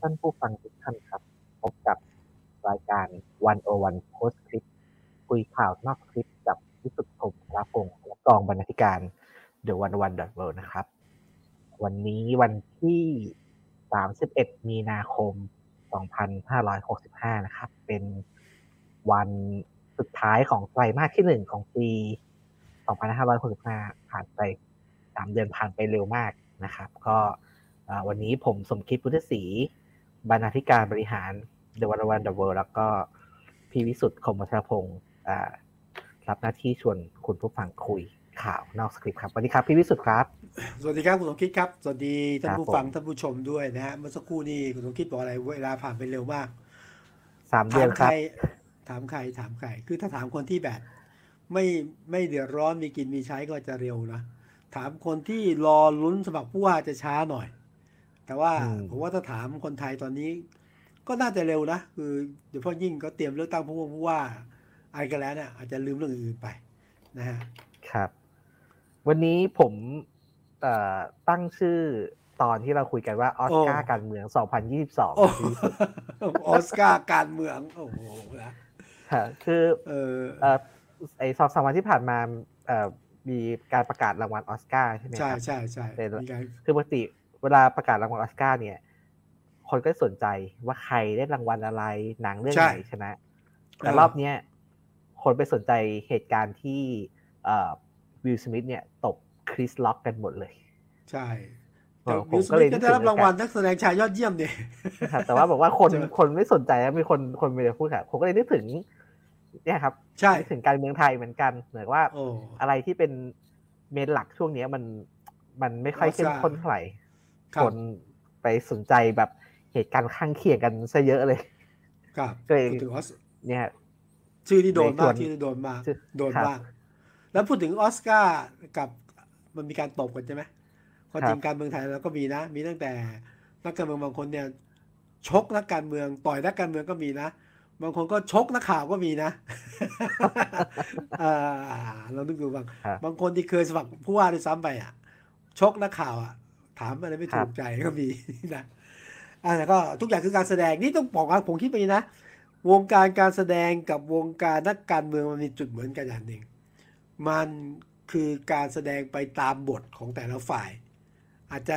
ท่านผู้ฟังทุกท่านครับ พบกับรายการวันโอวันโพสคลิป คุยข่าวนอกคลิปกับวิสุทธิพงศ์รับพงศ์และกองบรรณาธิการ The One One Dot World นะครับ วันนี้วันที่ 31 มีนาคม 2565 นะครับ เป็นวันสุดท้ายของไตรมาสที่หนึ่งของปี 2565 ผ่านไปสามเดือนผ่านไปเร็วมากนะครับ ก็วันนี้ผมสมคิดพุทธศรี บรรณาธิการบริหาร The One One The World แล้วก็พี่วิสุทธ์คมวัชรพงศ์รับหน้าที่ชวนคุณผู้ฟังคุยข่าวนอกสคริปต์ครับสวัสดีครับพี่วิสุทธ์ครับ สวัสดีครับคุณสมคิดครับ สวัสดีท่านผู้ฟังท่านผู้ชมด้วยนะฮะเมื่อสักครู่นี้คุณสมคิดบอกอะไรเวลาผ่านไปเร็วมากสามเดือนครับถามใครถามใครคือถ้าถามคนที่แบบ ไม่ไม่เดือดร้อนมีกินมีใช้ก็จะเร็วนะถามคนที่รอลุ้นสมัครผู้ว่าจะช้าหน่อย แต่ว่าผมว่าถ้าถามคนไทยตอนนี้ ก็น่าจะเร็วนะคือเดี๋ยวพอยิ่งก็เตรียมเลือกตั้งผู้ว่าผู้ว่าอะไรกันแล้วเนี่ยอาจจะลืมเรื่องอื่นไปนะฮะครับ วันนี้ผมตั้งชื่อตอนที่เราคุยกันว่าออสการ์การเมือง 2022ออสการ์การเมืองโอ้โหนะคือเออไอสองสามวันที่ผ่านมาเอ่อมีการประกาศรางวัลออสการ์ใช่ไหมครับใช่ใช่ใช่คือปกติ เวลาประกาศรางวัลออสการ์เนี่ย คนก็สนใจว่าใครได้รางวัลอะไร หนังเรื่องไหนชนะ แต่รอบเนี้ยคนไปสนใจเหตุการณ์ที่วิลสมิธเนี่ยตบคริสล็อกกันหมดเลย ใช่ผมก็เลยได้รับรางวัลนักแสดงชายยอดเยี่ยมเนี่ยแต่ว่าบอกว่าคนคนไม่สนใจมีคนคนไม่ได้พูดค่ะผมก็เลยนึกถึงเนี่ยครับใช่ถึงการเมืองไทยเหมือนกันเหมือนว่าอะไรที่เป็นเมนหลักช่วงนี้มันมันไม่ค่อยเข้มข้นเท่าไหร่ คนไปสนใจแบบเหตุการณ์ข้างเคียงกันซะเยอะเลย ครับก็เลยเนี่ยชื่อที่โดนมากที่โดนมากโดนมาก แล้วพูดถึงออสการ์กับมันมีการตบกันใช่ไหมความจริงการเมืองไทยเราก็มีนะ มีตั้งแต่นักการเมืองบางคนเนี่ย ชกนักการเมืองต่อยนักการเมืองก็มีนะ บางคนก็ชกนักข่าวก็มีนะเรานึกดูบางบางคนที่เคยสมัครผู้ว่าด้วยซ้ำไปอะ ชกนักข่าวอะ ถามอะไรไม่ถูกใจก็มีนะอ่าแต่ก็ทุกอย่างคือการแสดงนี่ต้องบอกว่าผมคิดไปนะ วงการการแสดงกับวงการนักการเมืองมันมีจุดเหมือนกันอย่างหนึ่งมันคือการแสดงไปตามบทของแต่ละฝ่าย อาจจะ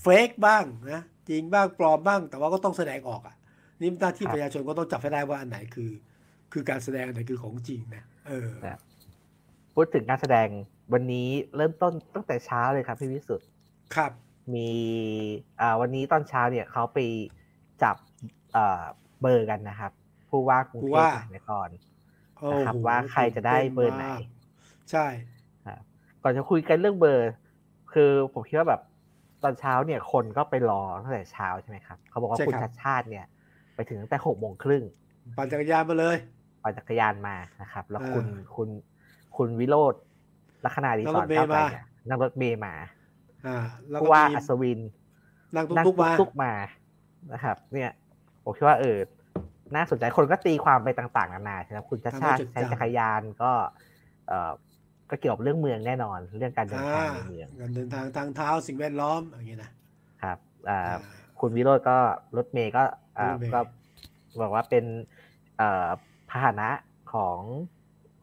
เฟกบ้างนะจริงบ้างปลอมบ้าง แต่ว่าก็ต้องแสดงออกอะนี่หน้าที่ประชาชนก็ต้องจับให้ได้ว่าอันไหนคือ คือการแสดงอันไหนคือของจริงนะเออพูดถึงการแสดงวันนี้เริ่มต้นตั้งแต่เช้าเลยครับพี่วิสุทธ์ ครับมีอ่าวันนี้ตอนเช้าเนี่ยเขาไปจับอ่าเบอร์กันนะครับ ผู้ว่ากรุงเทพมหานครนะครับว่าใครจะได้เบอร์ไหน ใช่ก่อนจะคุยกันเรื่องเบอร์ คือผมคิดว่าแบบตอนเช้าเนี่ยคนก็ไปรอตั้งแต่เช้าใช่ไหมครับเขาบอกว่าคุณชาติชาติเนี่ย ไปถึงตั้งแต่หกโมงครึ่งปั่นจักรยานมาเลยปั่นจักรยานมานะครับ แล้วคุณคุณคุณวิโรธลักษณะดีสอนเข้าไปนั่งรถเมย์มา ผู้ว่าอัศวินนั่งตุ๊กตุ๊กมานะครับ เนี่ยผมคิดว่าเออน่าสนใจคนก็ตีความไปต่าง ๆ นานาใช่ไหมคุณชาติชาติใช้จักรยานก็เออก็เกี่ยวกับเรื่องเมืองแน่นอน เรื่องการเดินทางในเมืองการเดินทางทางเท้าสิ่งแวดล้อมอย่างเงี้ยนะครับอ่าคุณวิโรจน์ก็รถเมย์ก็ก็บอกว่าเป็นพาหนะของ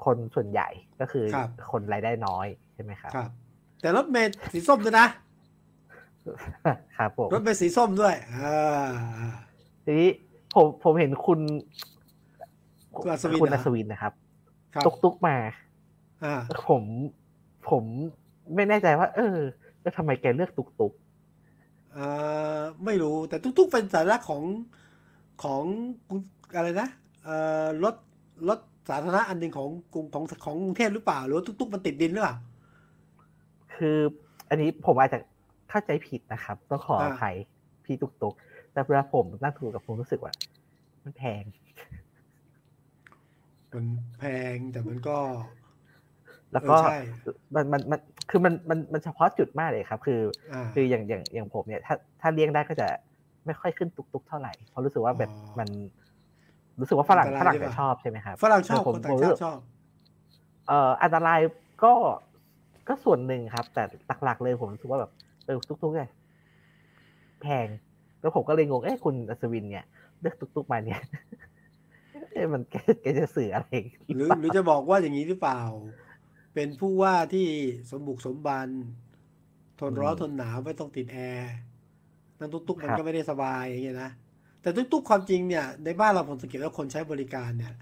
คนส่วนใหญ่ก็คือคนรายได้น้อยใช่ไหมครับครับ แต่รถเมย์สีส้มด้วยนะครับผมรถเมย์สีส้มด้วยทีนี้ผมผมเห็นคุณคุณอัศวินนะครับตุกตุกมาผมผมไม่แน่ใจว่า เออ แล้วทำไมแกเลือกตุกตุกไม่รู้แต่ทุกๆเป็นสาระของของอะไรนะรถรถสาธารณะอันหนึ่งของกรุงของของกรุงเทพหรือเปล่า หรือทุกๆมันติดดินหรือเปล่า คือ อันนี้ผมอาจจะเข้าใจผิดนะครับ ต้องขออภัยพี่ตุกตุกแต่เวลาผมนั่งถูกกับผมรู้สึกว่า มันแพง มันแพงแต่มันก็ แล้วก็มันมันมันคือมันมันมันเฉพาะจุดมากเลยครับ คือ คืออย่างอย่างอย่างผมเนี่ย ถ้าถ้าเลี้ยงได้ก็จะไม่ค่อยขึ้นตุกๆเท่าไหร่เพราะรู้สึกว่าแบบมัน รู้สึกว่าฝรั่งฝรั่งจะชอบใช่ไหมครับฝรั่งชอบคนต่างชาติชอบเอ่ออันตรายก็ ก็ส่วนหนึ่งครับ แต่หลักๆเลยผมรู้สึกว่าแบบเออตุกๆเลยแพง แล้วผมก็เลยงงเอ้คุณอัศวินเนี่ยเลือกตุ๊กๆมาเนี่ยเอ้มันแกจะสื่ออะไรหรือหรือจะบอกว่าอย่างนี้หรือเปล่า เป็นผู้ว่าที่สมบุกสมบัน ทนร้อนทนหนาวไม่ต้องติดแอร์นั่งตุ๊กๆมันก็ไม่ได้สบายอย่างเงี้ยนะแต่ตุ๊กๆความจริงเนี่ยในบ้านเราผมสังเกตว่าคนใช้บริการเนี่ย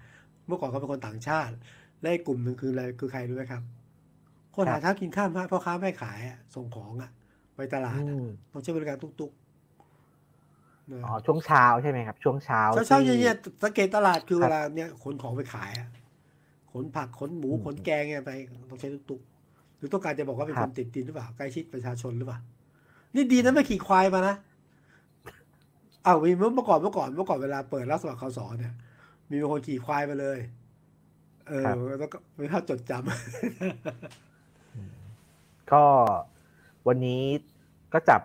เมื่อก่อนเขาเป็นคนต่างชาติและกลุ่มหนึ่งคืออะไรคือใครรู้ไหมครับ คนหาเช้ากินข้ามพ่อค้าแม่ขายส่งของอะ ไปตลาดต้องใช้บริการตุ๊กๆอ๋อช่วงเช้าใช่ไหมครับ ช่วงเช้าเช้าเช้าเย็นๆสังเกตตลาดคือเวลาเนี่ยขนของไปขายอะขนผักขนหมูขนแกงเนี่ยไปต้องใช้ตุ๊กๆหรือต้องการจะบอกว่าเป็นคนติดดินหรือเปล่าใกล้ชิดประชาชนหรือเปล่านี่ดีนะไม่ขี่ควายมานะอ้าวมีเมื่อก่อนเมื่อก่อนเมื่อก่อนเวลาเปิดรับสมัครเขาสอนเนี่ย มีคนขี่ควายมาเลย เออแล้วก็ไม่ภาพจดจำ ก็วันนี้ก็จับ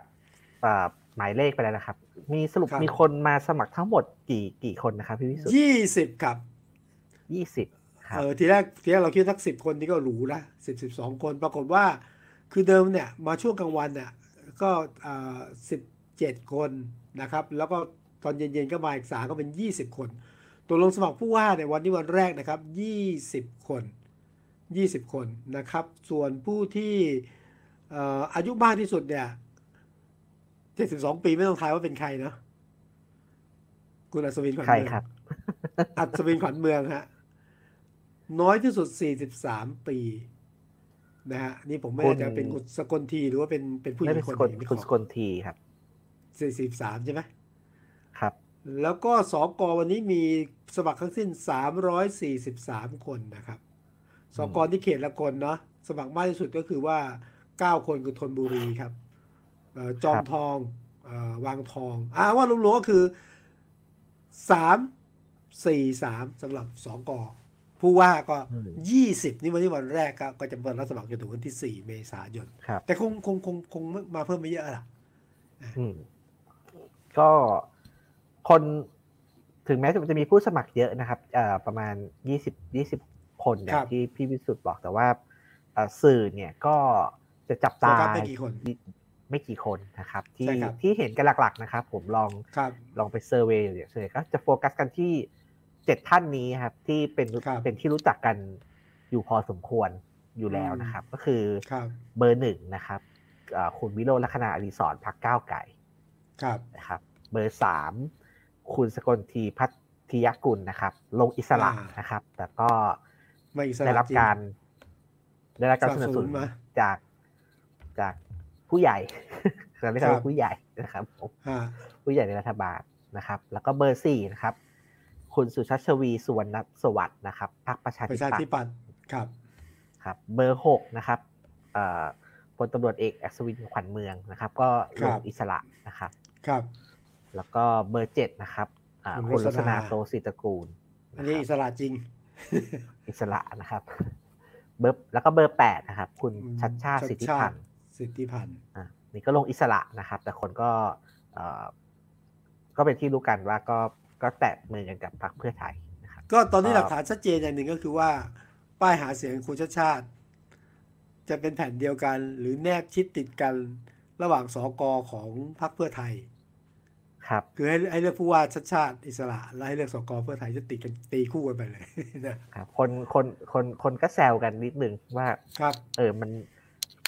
หมายเลขไปแล้วนะครับ มีสรุปมีคนมาสมัครทั้งหมดกี่กี่คนนะครับพี่วิสุทธิ์ยี่สิบครับยี่สิบเออทีแรกทีแรกเราคิดสักสิบคนนี่ก็หรูละสิบสิบสองคน ปรากฏว่า คือเดิมเนี่ยมาช่วงกลางวันเนี่ยก็สิบเจ็ดคนนะครับ แล้วก็ตอนเย็นๆก็มาอีกสาก็เป็นยี่สิบคนตัวลงสมัครผู้ว่าในวันนี้วันแรกนะครับยี่สิบคน ยี่สิบคนนะครับ ส่วนผู้ที่อายุมากที่สุดเนี่ยเจ็ดสิบสองปีไม่ต้องทายว่าเป็นใครเนาะคุณอัศวินขวัญเมืองอัศวินขวัญเมืองฮะน้อยที่สุดสี่สิบสามปีนะฮะนี่ผมไม่แน่ใจเป็นสกลทีหรือว่าเป็นเป็นผู้หญิงคนหนึ่งคุณสกลทีครับสี่สิบสามใช่ไหมครับ แล้วก็สกวันนี้มีสมัครทั้งสิ้นสามร้อยสี่สิบสามคนนะครับ สกที่เขตละคนเนาะสมัครมากที่สุดก็คือว่าเก้าคนคือธนบุรีครับจอมทองวางทองอ่าว่ารวมๆก็คือสามสี่สามสำหรับสองกผู้ว่าก็ยี่สิบนี่วันที่วันแรกก็จะเปิดรับสมัครจนถึงวันที่สี่เมษายนแต่คงคงคงคงมาเพิ่มไม่เยอะล่ะก็คนถึงแม้จะมีผู้สมัครเยอะนะครับประมาณยี่สิบยี่สิบ คนอย่างที่พี่วิสุทธ์บอกแต่ว่าสื่อเนี่ยก็จะจับตาไม่กี่คนไม่กี่คนนะครับ ที่ที่เห็นกันหลักๆนะครับ ผมลองลองไป survey อยู่เนี่ยส่วนใหญ่ก็จะโฟกัสกันที่เจ็ดท่านนี้ครับ ที่เป็นเป็นที่รู้จักกันอยู่พอสมควรอยู่แล้วนะครับ ก็คือเบอร์หนึ่งนะครับคุณวิโรจน์ลักขณาอดิศรพรรคก้าวไกลนะครับ เบอร์สามคุณสกลธี ภัททิยกุลนะครับ ลงอิสระนะครับ แต่ก็ ได้รับการ ได้รับการสนับสนุนจากจากผู้ใหญ่เราเรียกว่าผู้ใหญ่นะครับผมผู้ใหญ่ในรัฐบาลนะครับ แล้วก็เบอร์สี่นะครับ คุณสุชาชวีสุวรรณสวัสดิ์นะครับพรรคประชาธิปัตย์ครับ ครับ เบอร์หกนะครับพลตำรวจเอกอัศวินขวัญเมืองนะครับ ก็ลงอิสระนะครับ ครับ แล้วก็เบอร์เจ็ดนะครับคุณลัษณาโตสิตกูล อันนี้อิสระจริง อิสระนะครับ เบอร์แล้วก็เบอร์แปดนะครับ คุณชัดชาติสิทธิพันธ์สิทธิพันธ์อ่านี่ก็ลงอิสระนะครับ แต่คนก็เอ่อก็เป็นที่รู้กันว่าก็ก็แตะมือกันกับพรรคเพื่อไทยนะครับก็ตอนนี้หลักฐานชัดเจนอย่างหนึ่งก็คือว่า ป้ายหาเสียงคุณชาติชาติ จะเป็นแผ่นเดียวกัน หรือแนบชิดติดกันระหว่างสอกอของพรรคเพื่อไทย ครับคือให้ให้เลือกผู้ว่าชาติชาติอิสระ แล้วให้เลือกสอกอเพื่อไทยจะติดกันตีคู่กันไปเลยนะครับคนคนคนคนก็แซวกันนิดนึงว่าครับ เออมัน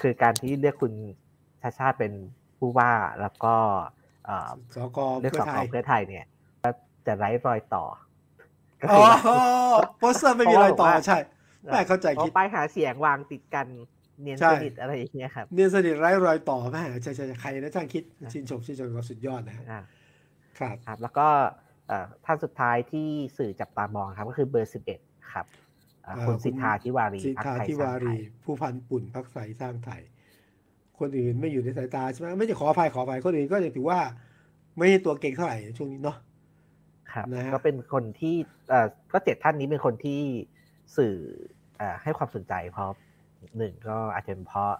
คือการที่เลือกคุณชาชาติเป็นผู้ว่าแล้วก็สกเลือกสกเพื่อไทยเนี่ยจะไร้รอยต่ออ๋อโปสเตอร์ไม่มีรอยต่อใช่ไม่เข้าใจคิดป้ายหาเสียงวางติดกันเนียนสนิทอะไรอย่างเงี้ยครับเนียนสนิทไร้รอยต่อแม่ใช่ใช่ใครนะช่างคิดชินชมชินชมก็สุดยอดนะ ครับครับ แล้วก็ท่านสุดท้ายที่สื่อจับตามองครับ ก็คือเบอร์สิบเอ็ดครับคุณสิทธาทิวารีสิทธาทิวารี ผู้พันปุ่นพักใสสร้างไทย คนอื่นไม่อยู่ในสายตาใช่ไหมไม่จะขออภัยขออภัยคนอื่นก็ยังถือว่า ไม่ใช่ตัวเก่งเท่าไหร่ช่วงนี้เนาะครับก็เป็นคนที่เอ่อก็เจ็ดท่านนี้เป็นคนที่สื่อให้ความสนใจเพราะหนึ่งก็อาจจะเป็นเพราะ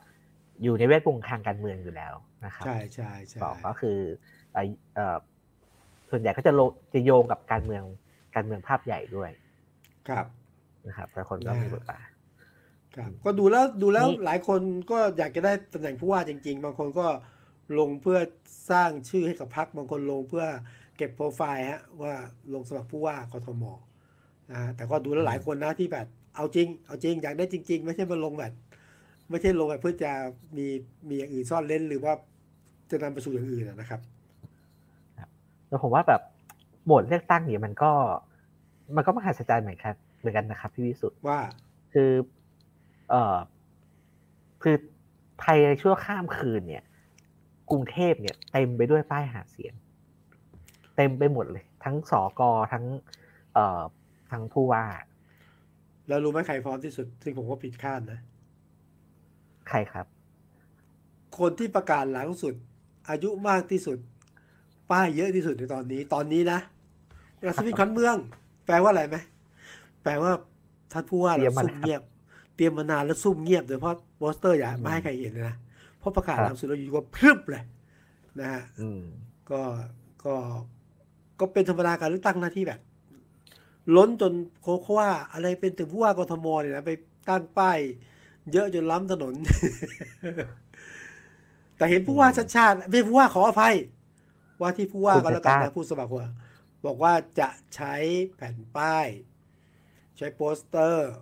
อยู่ในแวดวงทางการเมืองอยู่แล้วนะครับใช่ใช่ใช่สองก็คือเอ่อ ส่วนใหญ่ก็จะโจะโยงกับการเมืองการเมืองภาพใหญ่ด้วย ครับนะครับแต่คนก็มีบทบาทครับ ก็ดูแล้วดูแล้วหลายคนก็อยากจะได้ตำแหน่งผู้ว่าจริง ๆ บางคนก็ลงเพื่อสร้างชื่อให้กับพรรคบางคนลงเพื่อเก็บโปรไฟล์ฮะว่าลงสมัครผู้ว่ากทมนะฮะแต่ก็ดูแล้วหลายคนนะที่แบบเอาจริง เอาจริงอยากได้จริง ๆ ไม่ใช่มาลงแบบไม่ใช่ลงแบบเพื่อจะมีมีอย่างอื่นซ่อนเล่นหรือว่าจะนำไปสู่อย่างอื่นนะครับ แล้วผมว่าแบบโหมดเลือกตั้งเนี่ยมันก็ มันก็มหัศจรรย์เหมือนกันเหมือนกันนะครับพี่วิสุทธ์ว่า คือ เอ่อคือภายในชั่วข้ามคืนเนี่ย กรุงเทพเนี่ยเต็มไปด้วยป้ายหาเสียง เต็มไปหมดเลย ทั้งสอกอทั้ง เอ่อทั้งผู้ว่าแล้วรู้ไหมใครพร้อมที่สุด ซึ่งผมว่าผิดคาดนะ ใครครับ คนที่ประกาศหลังสุด อายุมากที่สุด ป้ายเยอะที่สุดในตอนนี้ ตอนนี้นะรัศมีขวัญเมือง แปลว่าอะไรไหมแปลว่าท่านผู้ว่าเตรียมมาซุ่มเงียบ เตรียมมานานแล้วซุ่มเงียบโดยเพราะโปสเตอร์อย่าไม่ให้ใครเห็นเลยนะเพราะประกาศครับหลังสุดแล้วอยู่ก็พรึบเลย นะฮะอืมก็ก็ก็เป็นธรรมดาการเลือกตั้งหน้าที่แบบ ล้นจนโคเขาว่า อะไรเป็นถึงผู้ว่ากทมเนี่ยนะไปตั้งป้ายเยอะจนล้ำถนน แต่เห็นผู้ว่าชัดชาติไม่ใช่ผู้ว่าขออภัย ว่าที่ผู้ว่าคุณก็แล้วกันชัดชานะติผู้สมัครว่าบอกว่าจะใช้แผ่นป้าย ใช้โปสเตอร์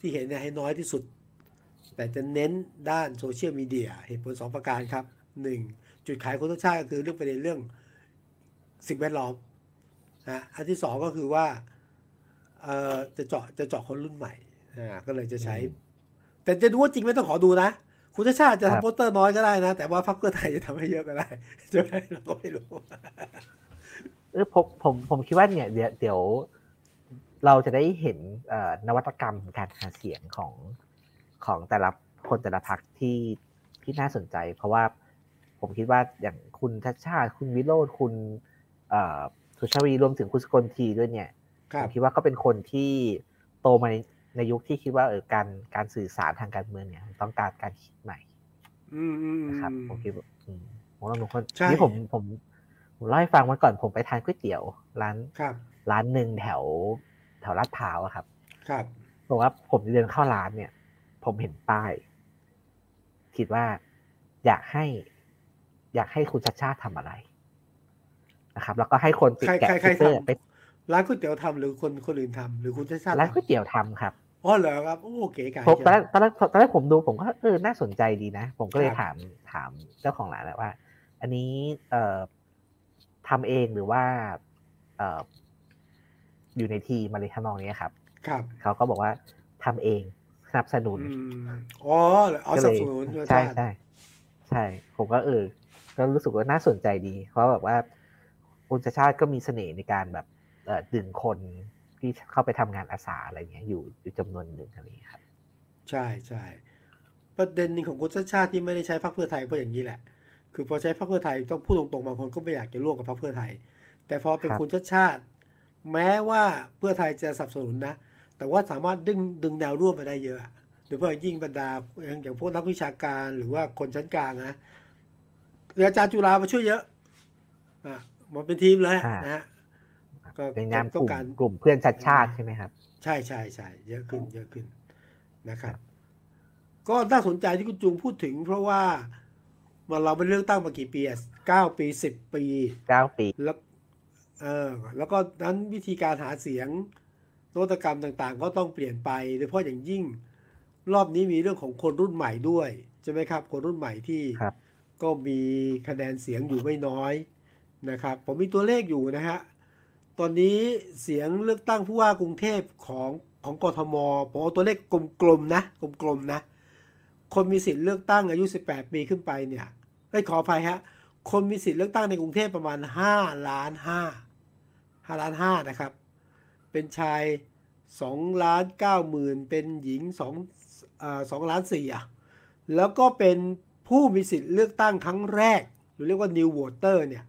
ที่เห็นเนี่ยให้น้อยที่สุด แต่จะเน้นด้านโซเชียลมีเดียเหตุผลสองประการครับหนึ่งจุดขายคนทุกชาติก็คือเรื่องประเด็นเรื่องสิ่งแวดล้อมนะอันที่สองก็คือว่าเอ่อจะเจาะจะเจาะคนรุ่นใหม่อ่าก็เลยจะใช้ แต่จะดูว่าจริงไม่ต้องขอดูนะ คุณชาติชาติจะครับทำโปสเตอร์น้อยก็ได้นะ แต่ว่าพรรคเพื่อไทยจะทำให้เยอะก็ได้ใช่ไหมเราก็ไม่รู้เออผมผมผมคิดว่าเนี่ย เดี๋ยวเดี๋ยว เราจะได้เห็นเอ่อนวัตกรรมการหาเสียงของของแต่ละคนแต่ละพรรคที่ที่น่าสนใจ เพราะว่าผมคิดว่าอย่างคุณชัดชาติคุณวิโรธคุณเอ่อสุชาวีรวมถึงคุณสกลทีด้วยเนี่ยครัผบมคิดว่าก็เป็นคนที่โตมา ในในยุคที่คิดว่าเออการการสื่อสารทางการเมืองเนี่ย ต้องการการคิดใหม่อืมอืมอืมนะครับผมคิดว่าอืมผมว่าบางคนใช่นี่ผมผมผมเล่าให้ฟังมาก่อนผมไปทานก๋วยเตี๋ยว ร้านครับร้านหนึ่งแถว แถวลาดพร้าวอะครับ ครับบอกว่าผมเดินเข้าร้านเนี่ย ผมเห็นป้าย คิดว่าอยากให้ อยากให้คุณชัดชาติทำอะไรนะครับ แล้วก็ให้คนติดใครแกะใครสใครติ๊กเกอร์ทำไปร้านก๋วยเตี๋ยวทำหรือคนคนอื่นทำหรือคุณชาติชาติร้านก๋วยทำเตี๋ยวทำครับ อ๋อเหรอครับโอ้เก๋ไก่ผมตอนแรจังกตอนแรกตอนแรกผมดูผมก็เออน่าสนใจดีนะ ผมก็เลยครับถามถามเจ้าของร้านแหละว่า อันนี้เอ่อทำเองหรือว่าเอ่ออยู่ในทีมอะไรทำนองนี้ครับ ครับเขาก็บอกว่าทำเองสนับสนุนอืมอ๋อเหรอเอาก็สเลนับยสนุนคุณใช่ชาติใช่ใช่ ผมก็เออ ก็รู้สึกว่าน่าสนใจดี เพราะแบบว่าคุณชาติชาติก็มีเสน่ห์ในการแบบเอ่อดึงคน ที่เข้าไปทำงานอาสาอะไรเงี้ยอยู่อยู่จำนวนหนึ่งอะไรเงี้ยครับใช่ใช่ประเด็นหนึ่งของคุณชาติชาติที่ไม่ได้ใช้พรรคเพื่อไทยเพราะอย่างนี้แหละ คือพอใช้พรรคเพื่อไทยต้องพูดตรงๆบางคนก็ไม่อยากจะร่วมกับพรรคเพื่อไทย แต่พอเป็นครับคุณชาติชาติ แม้ว่าเพื่อไทยจะสนับสนุนนะ แต่ว่าสามารถดึงดึงแนวร่วมมาได้เยอะโดยเฉพาะอย่างยิ่งบรรดาอย่างอย่างพวกนักวิชาการหรือว่าคนชั้นกลางนะหรืออาจารย์จุฬามาช่วยเยอะอะมาเป็นทีมเลยอ่านนะฮะ ก็ในนามกต้องลุ่มการกลุ่มเพื่อนชัดชาติใช่ไหมครับ ใช่ใช่ใช่เยอะขึ้น เยอะขึ้นนะครับ ก็น่าสนใจที่คุณจูงพูดถึง เพราะว่ามันเราไม่เลือกตั้งมากี่ปีอะเก้าปีสิบปีเก้าปีแล้วเออแล้วก็นั้นวิธีการหาเสียงนวัตกรรมต่างๆ ก็ต้องเปลี่ยนไปโดยเฉพาะอย่างยิ่ง รอบนี้มีเรื่องของคนรุ่นใหม่ด้วยใช่ไหมครับ คนรุ่นใหม่ที่ครับก็มีคะแนนเสียงอยู่ไม่น้อยนะครับ ผมมีตัวเลขอยู่นะฮะ ตอนนี้เสียงเลือกตั้งผู้ว่ากรุงเทพของของกทมผมเอาตัวเลขกลมๆนะกลมๆนะ คนมีสิทธิ์เลือกตั้งอายุ 18 ปีขึ้นไปเนี่ยไอ้ขออภัยฮะ คนมีสิทธิ์เลือกตั้งในกรุงเทพประมาณ 5 ล้าน5 5ล้าน5นะครับ เป็นชาย2ล้าน9หมื่นเป็นหญิง2เอ่อ2ล้าน4อะ แล้วก็เป็นผู้มีสิทธิ์เลือกตั้งครั้งแรกหรือเรียกว่า new voter เนี่ย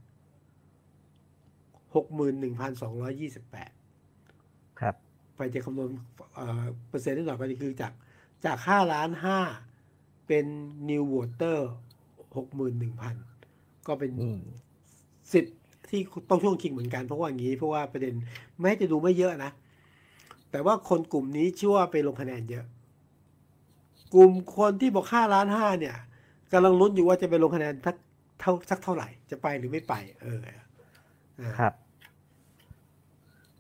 61,228ครับ ไปจะคำนวณเอ่อเปอร์เซ็นต์นิดหน่อยก็คือจากจากห้าล้านห้าเป็น new voter หกหมื่นหนึ่งพันก็เป็นอืมสิทธิ์ที่ต้องช่วงชิงเหมือนกันเพราะว่าอย่างนี้เพราะว่าประเด็นแม้จะดูไม่เยอะนะ แต่ว่าคนกลุ่มนี้ชื่อว่าไปลงคะแนนเยอะ กลุ่มคนที่บอกห้าล้านห้าเนี่ยกำลังลุ้นอยู่ว่าจะไปลงคะแนนทักเท่าสักเท่าไหร่จะไปหรือไม่ไป เออครับ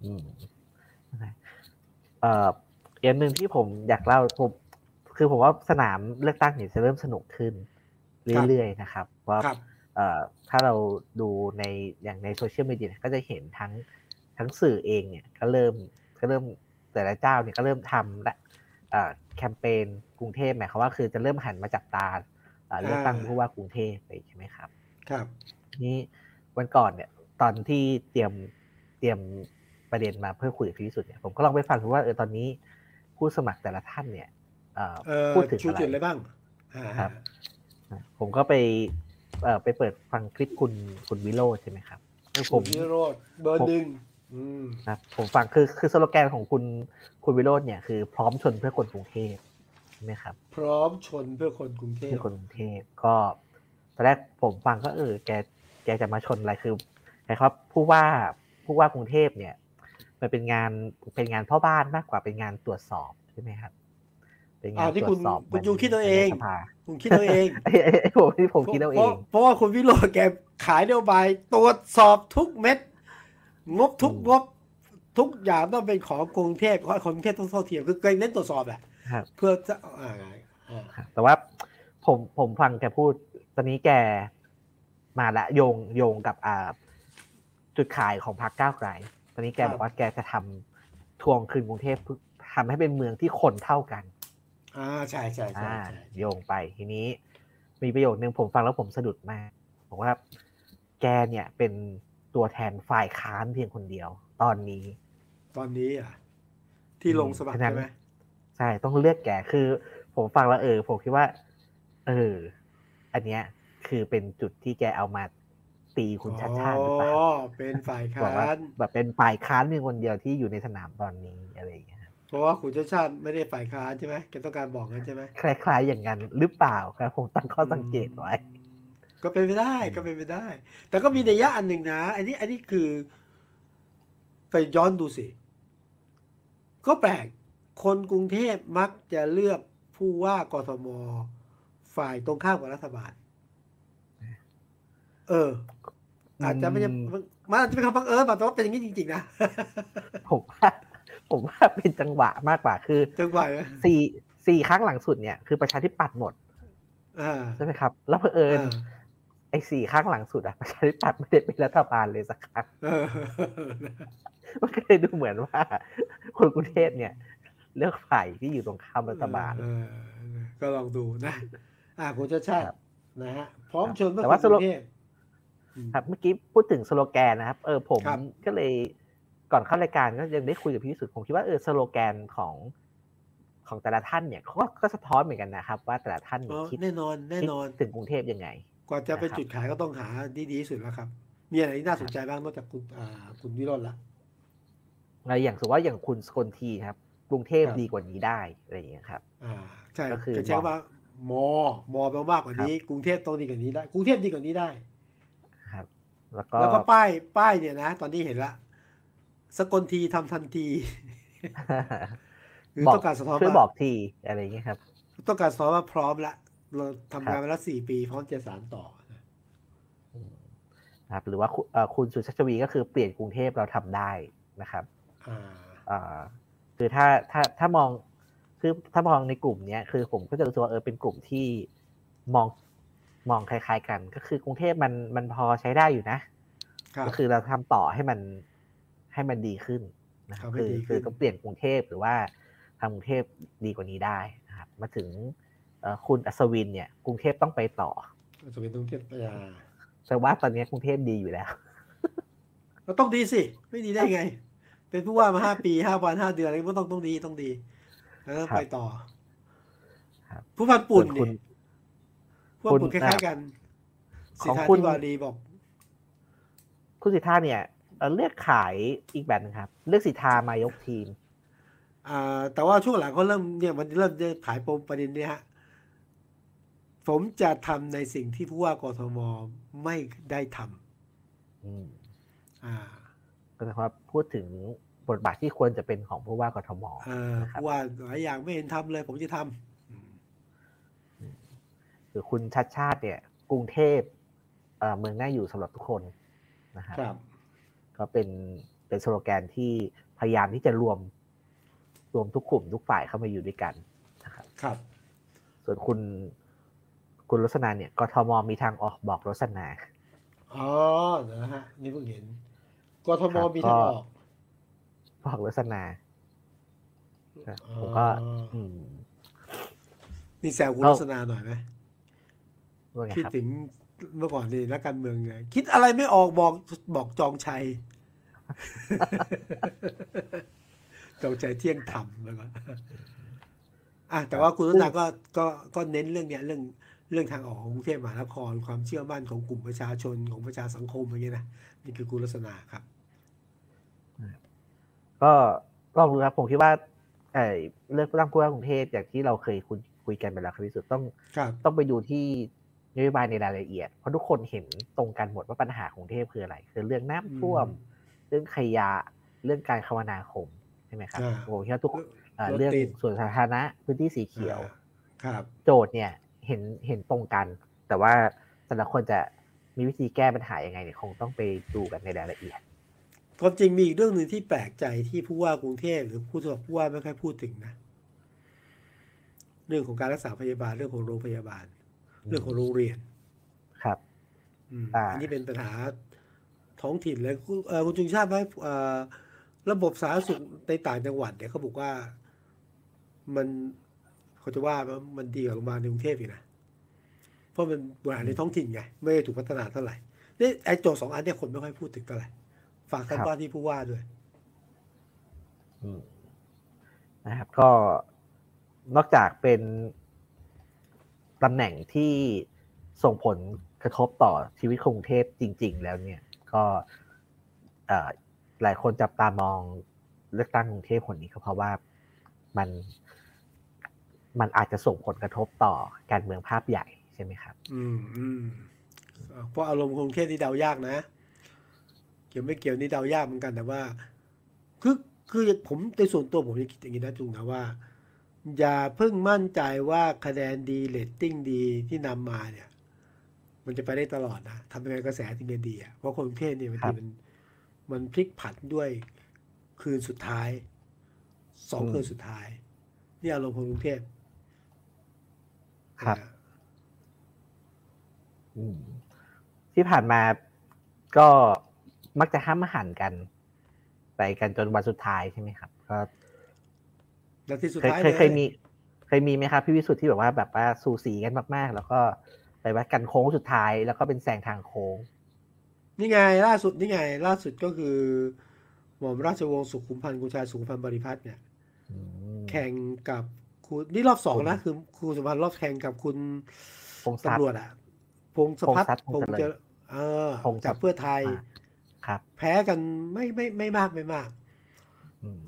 อืมเอ่ออีกหนึ่งที่ผมอยากเล่าผมคือผมว่าสนามเลือกตั้งเนี่ยจะเริ่มสนุกขึ้น เรื่อยๆนะครับว่าถ้าเราดูในอย่างในโซเชียลมีเดียก็จะเห็นทั้งทั้งสื่อเองเนี่ยก็เริ่มก็เริ่มแต่ละเจ้าเนี่ยก็เริ่มทำและแคมเปญกรุงเทพหมายความว่าคือจะเริ่มหันมาจับตาเลือกตั้งผู้ว่ากรุงเทพไปใช่ไหมครับ ครับ นี่วันก่อนเนี่ย ตอนที่เตรียมเตรียม ประเด็นมาเพื่อคุยกับพี่สุดเนี่ยผมก็ลองไปฟังดูว่าเออตอนนี้ผู้สมัครแต่ละท่านเนี่ยพูดถึงอะไรบ้างครับผมก็ไปไปเปิดฟังคลิปคุณคุณวิโรจใช่ไหมครับผมวิโรจเบอร์หนึ่งครับผมฟังคือคือสโลแกนของคุณคุณวิโรจน์เนี่ยคือพร้อมชนเพื่อคนกรุงเทพใช่ไหมครับ พร้อมชนเพื่อคนกรุงเทพเพื่อคนกรุงเทพก็ตอนแรกผมฟังก็เออแกแกจะมาชนอะไรคือนะครับผู้ว่าผู้ว่ากรุงเทพเนี่ย มันเป็นงานเป็นงานพ่อบ้านมากกว่าเป็นงานตรวจสอบใช่ไหมครับเป็นงานตรวจสอบคุณยูคิดตัวเองคุณคิดตัวเองผมที่ผมคิดตัวเอง เพราะว่าคุณวิโรจน์แกขายนโยบายตรวจสอบทุกเม็ด งบทุกงบทุกอย่างต้องเป็นของกรุงเทพเพราะกรุงเทพต้องเท่าเทียมคือเกยเน้นตรวจสอบแหละเพื่อจะแต่ว่าผมผมฟังแกพูด ตอนนี้แกมาละโยงโยงกับอ่าจุดขายของพรรคก้าวไกล ตอนนี้แกบอกว่าแกจะทำทวงคืนกรุงเทพทำให้เป็นเมืองที่คนเท่ากัน อ่าใช่ใช่ใช่โยงไปทีนี้ มีประโยชน์หนึ่งผมฟังแล้วผมสะดุดมากบอกว่า แกเนี่ยเป็นตัวแทนฝ่ายค้านเพียงคนเดียว ตอนนี้ ตอนนี้อะ ที่ลงสมัครใช่ไหมใช่ต้องเลือกแกคือ ผมฟังแล้วเออ ผมคิดว่า เออ อันเนี้ย คือเป็นจุดที่แกเอามา ตีคุณชัดชาติหรือเปล่าเป็นฝ่ายค้านแบบเป็นฝ่ายค้านเพียงคนเดียวที่อยู่ในสนามตอนนี้อะไรอย่างเงี้ยเพราะว่าคุณชัดชาติไม่ได้ฝ่ายค้านใช่ไหมแกต้องการบอกงั้นใช่ไหมคล้าย ๆ อย่างนั้นหรือเปล่าครับผมตั้งข้อสังเกตไว้ ก็เป็นไปได้ก็เป็นไปได้ แต่ก็มีในยะอันหนึ่งนะ อันนี้อันนี้คือไปย้อนดูสิ ก็แปลกคนกรุงเทพมักจะเลือกผู้ว่ากทมฝ่ายตรงข้ามกับรัฐบาล เออ อาจจะไม่ใช่มันอาจจะเป็นคำบังเอิญแต่ว่าเป็นอย่างนี้จริงๆนะผมว่าผมว่าเป็นจังหวะมากกว่าคือจังหวะสี่สี่ครั้งหลังสุดเนี่ยคือประชาธิปัตย์หมดใช่ไหมครับ แล้วเพอเอิญไอ้สี่ข้างหลังสุดอะประชาธิปัตย์ไม่ได้เป็นรัฐบาลเลยสักครั้งมันก็เลยดูเหมือนว่า คนกรุงเทพเนี่ย เลือกฝ่ายที่อยู่ตรงข้ามรัฐบาลก็ลองดูนะ อ่าคุณชาชาตินะฮะพร้อมชนแต่ว่าสโลแกน ครับเมื่อกี้พูดถึงสโลแกนนะครับเออผมก็เลยก่อนเข้ารายการก็ยังได้คุยกับพี่สุดผมคิดว่าเออสโลแกนของของแต่ละท่านเนี่ยเขาก็สะท้อนเหมือนกันนะครับ ว่าแต่ละท่านคิดแน่นอนแน่นอนถึงกรุงเทพยังไง กว่าจะเป็นจุดขายก็ต้องหาดีดีที่สุดแล้วครับ มีอะไรที่น่าสนใจบ้างนอกจากคุณอ่าคุณวิโรจน์ละอะไรอย่างสมมติว่าอย่างคุณสกลทีครับกรุงเทพดีกว่านี้ได้อะไรอย่างเงี้ยครับอ่าใช่ก็คือใช้ว่ามอมอแปลมากกว่านี้ กรุงเทพต้องดีกว่านี้ได้ กรุงเทพดีกว่านี้ได้ครับ แล้วก็แล้วก็ป้ายป้ายเนี่ยนะ ตอนนี้เห็นละ สกลทีทำทันทีคือต้องการสะท้อนช่วยบอกทีอะไรอย่างเงี้ยครับ ต้องการสะท้อนว่าพร้อมละเราทำงานมาแล้วสี่ปี พร้อมจะสานต่อครับ หรือว่าคุณสุชาชวีก็คือเปลี่ยนกรุงเทพเราทำได้นะครับอ่าคือถ้าถ้าถ้ามองคือถ้ามองในกลุ่มเนี้ยคือผมก็จะรู้สึกว่าเออเป็นกลุ่มที่มอง มองคล้าย ๆ กัน ก็คือกรุงเทพมันมันพอใช้ได้อยู่นะ ก็คือเราทำต่อให้มันให้มันดีขึ้นนะครับคือคือก็เปลี่ยนกรุงเทพหรือว่าทำกรุงเทพดีกว่านี้ได้นะครับ มาถึงคุณอัศวินเนี่ยกรุงเทพต้องไปต่ออัศวินกรุงเทพยาแต่ว่าตอนนี้กรุงเทพดีอยู่แล้วก็ต้องดีสิไม่ดีได้ไง เป็นผู้ว่ามาห้าปีห้าวันห้าเดือนอะไรก็ต้องต้องดีต้องดีแล้วไปต่อผู้พันปุ่นเนี่ย ผู้พันปุ่นคล้ายๆกันสิทธาธิบาดีบอก คุณสิทธาเนี่ยเลือกขายอีกแบบนึงครับ เลือกสิทธามายกทีมอ่าแต่ว่าช่วงหลังเขาเริ่มเนี่ยมันเริ่มจะขายปมประเด็นนี้ฮะผมจะทำในสิ่งที่ผู้ว่ากทมไม่ได้ทำอ่าก็จะว่าพูดถึงบทบาทที่ควรจะเป็นของผู้ว่ากทมผู้ว่าหลายอย่างไม่เห็นทำเลย ผมจะทำ คือคุณชัดชาติเนี่ย กรุงเทพเมืองน่าอยู่สำหรับทุกคนนะครัครับก็เป็นเป็นสโลแกนที่พยายามที่จะรวมรวมทุกกลุ่มทุกฝ่ายเข้ามาอยู่ด้วยกันนะครับครับ ส่วนคุณคุณรสนาเนี่ยกทมมีทางออกบอกรสนาอ๋อนะฮะนี่เพิ่งเห็นกทมครับมีทางก็ออกบอกรสนาครับผมก็ อืมนี่แซวคุณเอาลักษณะหน่อยไหมว่าไง คิดครับถึงเมื่อก่อนนี่นักการเมืองไงคิดอะไรไม่ออกบอกบอกจองชัย จองชัยเที่ยงธรรมแล้วก็อะแต่ว่าคุณลักษณะก็ก็ก็เน้นเรื่องเนี้ยเรื่องเรื่องทางออกของกรุงเทพมหานครความเชื่อมั่นของกลุ่มประชาชนของประชาสังคมอย่างเงี้ยนะนี่คือคุณลักษณะครับ ก็ลองดูครับผมคิดว่าเออเลือกตั้งผู้ว่ากรุงเทพอย่างที่เราเคยคุยคุยกันไปแล้วครับพี่สุดต้องครับต้องไปดูที่ นโยบายในรายละเอียด เพราะทุกคนเห็นตรงกันหมดว่าปัญหาของกรุงเทพคืออะไร คือเรื่องน้ำท่วม เรื่องขยะ เรื่องการคมนาคมใช่ไหมครับอ่าผมคิดว่าทุกเอ่อรถเรื่องติดส่วนสาธารณะพื้นที่สีเขียวอ่าครับ โจทย์เนี่ยเห็นเห็นตรงกัน แต่ว่าแต่ละคนจะมีวิธีแก้ปัญหายังไงเนี่ยคงต้องไปดูกันในรายละเอียดความจริงมีอีกเรื่องหนึ่งที่แปลกใจที่ผู้ว่ากรุงเทพหรือผู้สมัครผู้ว่าไม่ค่อยพูดถึงนะ เรื่องของการรักษาพยาบาลเรื่องของโรงพยาบาล เรื่องของโรงเรียนครับอืมอ่าอันนี้เป็นปัญหาท้องถิ่นเลยคุณเอ่อคุณจุงชาติไหมเอ่อระบบสาธารณสุขในต่างจังหวัดเนี่ยเขาบอกว่ามันเขาจะว่ามันมันดีกว่าโรงพยาบาลในกรุงเทพอีกนะ เพราะมันบริหารในท้องถิ่นไง ไม่ได้ถูกพัฒนาเท่าไหร่นี่ไอ้โจทย์สองอันเนี่ยคนไม่ค่อยพูดถึงเท่าไหร่ฝากท่านครับว่าที่ผู้ว่าด้วยอืมนะครับ ก็นอกจากเป็น ตำแหน่งที่ส่งผลกระทบต่อชีวิตกรุงเทพจริง ๆ แล้วเนี่ย ก็หลายคนจับตามองเลือกตั้งกรุงเทพคนนี้ก็เพราะว่ามันมันอาจจะส่งผลกระทบต่อการเมืองภาพใหญ่ใช่ไหมครับ อืมอืมเพราะอารมณ์กรุงเทพนี่เดายากนะ เกี่ยวไม่เกี่ยวนี่เดายากเหมือนกันแต่ว่า คือคือผมในส่วนตัวผมคิดอย่างนี้นะจุงนะว่า อย่าเพิ่งมั่นใจว่าคะแนนดีเรตติ้งดีที่นำมาเนี่ย มันจะไปได้ตลอดนะทำยังไงกระแสถึงจะดีอะเพราะคนกรุงเทพเนี่ยบางครัทีบมันมันพลิกผันด้วยคืนสุดท้ายสองอืมคืนสุดท้าย นี่อารมณ์คนกรุงเทพครับนะอืมที่ผ่านมาก็มักจะห้ามหันกัน ไปกันจนวันสุดท้ายใช่ไหมครับ ก็ นาทีสุดเคยท้ายเคยลเคยมีเคยมีไหมครับพี่วิสุทธ์ที่แบบว่าแบบว่าสูสีกันมากๆ แล้วก็ไปวัดกันโค้งสุดท้ายแล้วก็เป็นแซงทางโค้ง นี่ไงล่าสุดนี่ไง ล่าสุดก็คือหม่อมราชวงศ์สุขุมพันธ์กุชายสุขุมพันธ์บริพัตรเนี่ยอืมแข่งกับคุณนี่รอบสองคุณนะคือครูสุพันธ์รอบแข่งกับคุณพงษ์ทรัพย์ตำรวจอะ พงศพัฒน์พงษ์ทรัพย์พงษ์เจริญเจริญเออพงษ์ทรัจาพกย์เพื่อไทยอ่าครับ แพ้กันไม่ไม่ไม่มากไม่มากอืม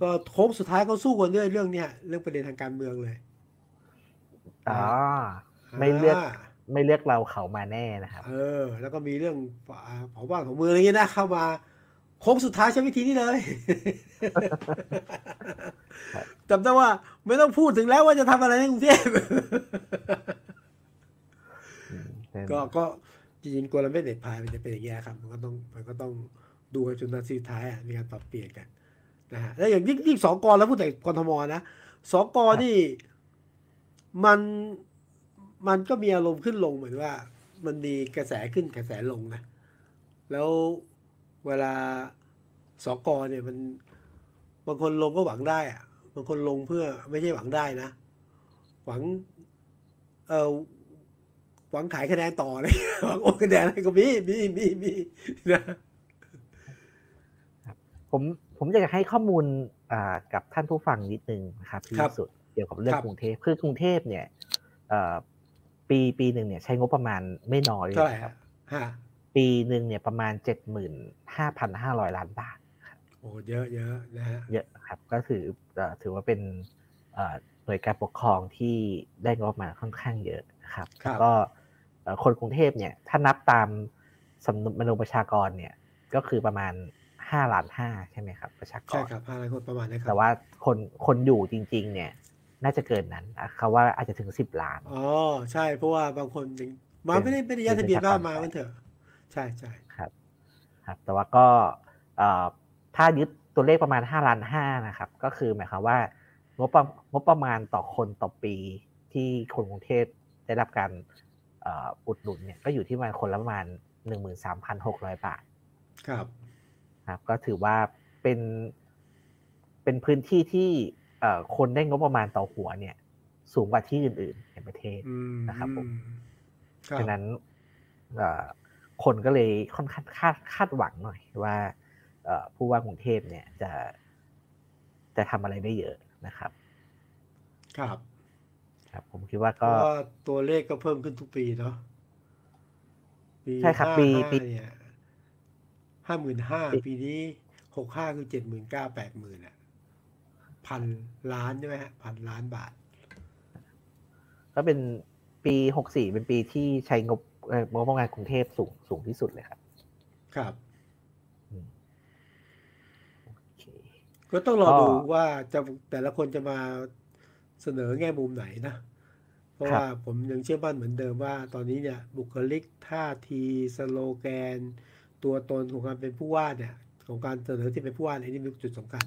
ก็โค้งสุดท้ายก็สู้กันเรื่องเรื่องเนี้ยเรื่องประเด็นทางการเมืองเลยอ๋อไม่เลือกาไม่เลือกเราเขามาแน่นะครับ เออ แล้วก็มีเรื่องเผาบ้านของเมืองอะไรเงี้ยนะเข้ามาโค้งสุดท้ายใช้วิธีนี้เลยครับจำได้ว่า ไม่ต้องพูดถึงแล้วว่าจะทำอะไรในกรุงเทพอืมเป็นก็ก็จริงๆกลเม็ดเด็ดพายมันจะเป็นอย่างเงี้ยครับ มันก็ต้องมันก็ต้องดูกันจนนาทีสุดท้ายอะมีการปรับเปลี่ยนกัน นะฮะแล้วอย่างยิ่งยิ่งสองกรแล้วพูดแต่กรทมนะสองกรนี่มันมันก็มีอารมณ์ขึ้นลงเหมือนว่า มันมีกระแสขึ้นกระแสลงนะแล้วเวลาสกอเนี่ยมันบางคนลงก็หวังได้อะบางคนลงเพื่อไม่ใช่หวังได้นะ หวังเออหวังขายคะแนนต่อเลยหวังโอนคะแนนอะไรก็มีมีมีมีนะผม ผมอยากจะให้ข้อมูลอ่ากับท่านผู้ฟังนิดนึงนะครับที่ครับสุดเกี่ยวกับเรื่องครับกรุงเทพคือกรุงเทพเนี่ยเอ่อปีปีหนึ่งเนี่ยใช้งบประมาณไม่น้อยเท่าไหร่นะครัฮะบฮะปีหนึ่งเนี่ยประมาณเจ็ดหมื่นห้าพันห้าร้อยล้านบาทโอ้เยอะเยอะนะฮะเยอะครับก็ถือเอ่อถือว่าเป็นเอ่อหน่วยการปกครองที่ได้งบประมาณค่อนข้างเยอะนะครับครับแล้วก็เอ่อคนกรุงเทพเนี่ยถ้านับตามสำนวนประชากรเนี่ยก็คือประมาณ ห้าล้านห้าใช่ไหมครับประชากรใช่ครับห้าล้านคนประมาณนี้ครัแต่บว่าคนคนอยู่จริง ๆ เนี่ย น่าจะเกินนั้นนะเขาว่าอาจจะถึงสิบล้านอ๋อใช่เพราะว่าบางคนยังมาเป็นไม่ได้ไม่ได้ย้ายทะเบียนเป็นประชากรบ้านมามันเถอะ ใช่ใช่ครับ ครับ แต่ว่าก็ถ้ายึดตัวเลขประมาณห้าล้านห้านะครับ ก็คือหมายความว่างบประงบประมาณต่อคนต่อปีที่คนกรุงเทพได้รับการอุดหนุนเนี่ยก็อยู่ที่ประมาณคนละประมาณหนึ่งหมื่นสามพันหกร้อยบาท ครับ ครับก็ถือว่าเป็นเป็นพื้นที่ที่คนได้งบประมาณต่อหัวเนี่ย สูงกว่าที่อื่นๆในประเทศนะครับผมดังนั้นคนก็เลยค่อนข้างคาดคาดหวังหน่อยว่าผู้ว่ากรุงเทพเนี่ยจะจะทำอะไรได้เยอะนะครับ ครับ ครับ ผมคิดว่าก็ตัวเลขก็เพิ่มขึ้นทุกปีเนาะใช่ครับปีปีเนี่ย ห้าหมื่นห้าปีนี้หกห้าคือเจ็ดหมื่นเก้าแปดหมื่นอะพันล้านใช่ไหมฮะพันล้านบาท ก็เป็นปีหกสี่เป็นปีที่ใช้งบงบประมาณกรุงเทพสูงสูงที่สุดเลยครับ ครับก็ต้องรอดูว่าจะแต่ละคนจะมาเสนอแง่มุมไหนนะ เพราะว่าผมยังเชื่อมั่นเหมือนเดิมว่าตอนนี้เนี่ยบุคลิกท่าทีสโลแกน ตัวตนของการเป็นผู้ว่าเนี่ยของการเสนอที่เป็นผู้ว่าเนี่ยนี่มีจุดสำคัญ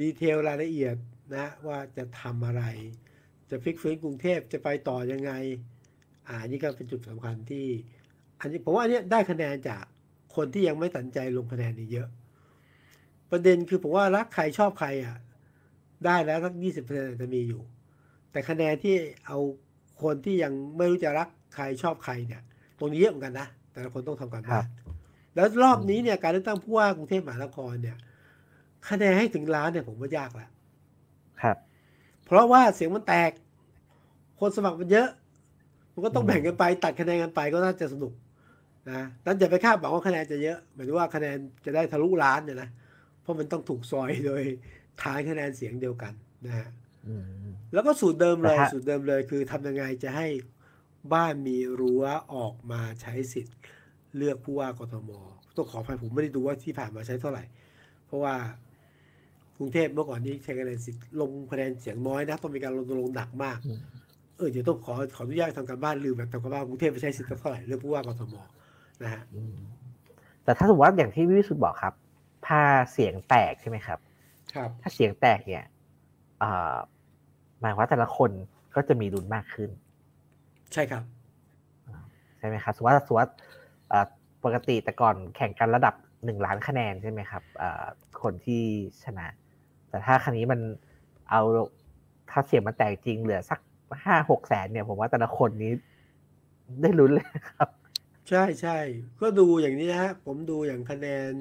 ดีเทลรายละเอียดนะว่าจะทำอะไร จะฟิกฟื้นกรุงเทพจะไปต่อยังไงอ่านี่ก็เป็นจุดสำคัญที่ อันนี้ผมว่าอันนี้ได้คะแนนจากคนที่ยังไม่ตัดใจลงคะแนนนี่เยอะ ประเด็นคือผมว่ารักใครชอบใครอะได้แล้วสักยี่สิบเปอร์เซ็นต์จะมีอยู่ แต่คะแนนที่เอาคนที่ยังไม่รู้จะรักใครชอบใครเนี่ย ตรงนี้เยอะเหมือนกันนะ แต่ละคนต้องทำการบ้าน แล้วรอบนี้เนี่ยการเลือกตั้งผู้ว่ากรุงเทพมหานครเนี่ยคะแนนให้ถึงล้านเนี่ยผมว่ายากแล้วครับ เพราะว่าเสียงมันแตก คนสมัครมันเยอะ มันก็ต้องแบ่งกันไป ตัดคะแนนกันไปก็น่าจะสนุกนะนั้นอย่าไปคาดหวังว่าคะแนนจะเยอะหมายถึงว่าคะแนนจะได้ทะลุล้านเนี่ยนะเพราะมันต้องถูกซอยโดยฐานคะแนนเสียงเดียวกันนะฮะแล้วก็สูตรเดิมเลยสูตรเดิมเลย คือทำยังไงจะให้บ้านมีรั้วออกมาใช้สิทธิ์ เลือกผู้ว่ากทมต้องขออภัยผมไม่ได้ดูว่าที่ผ่านมาใช้เท่าไหร่ เพราะว่ากรุงเทพเมื่อก่อนนี้ใช้คะแนนสิทธิ์ลงคะแนนเสียงน้อยนะต้องมีการลงลงหนักมาก เออเดี๋ยวต้องขอขออนุญาตทำการบ้านลืมแบบทำการบ้านกรุงเทพไปใช้สิทธิ์เท่าไหร่เลือกผู้ว่ากทมนะฮะแต่ถ้าสมมติว่าอย่างที่วิสุทธ์บอกครับ ถ้าเสียงแตกใช่ไหมครับ ครับ ถ้าเสียงแตกเนี่ยหมายว่าแต่ละคนก็จะมีรุนมากขึ้น ใช่ครับ ใช่ไหมครับสมมติว่าสมมติ ปกติแต่ก่อนแข่งกันระดับหนึ่งล้านคะแนนใช่ไหมครับคนที่ชนะ แต่ถ้าครั้นี้มันเอาถ้าเสียงมันแตกจริงเหลือสักห้าหกแสนเนี่ย ผมว่าแต่ละคนนี้ได้ลุ้นเลยครับ ใช่ใช่ก็ดูอย่างนี้นะฮะผมดูอย่างคะแนน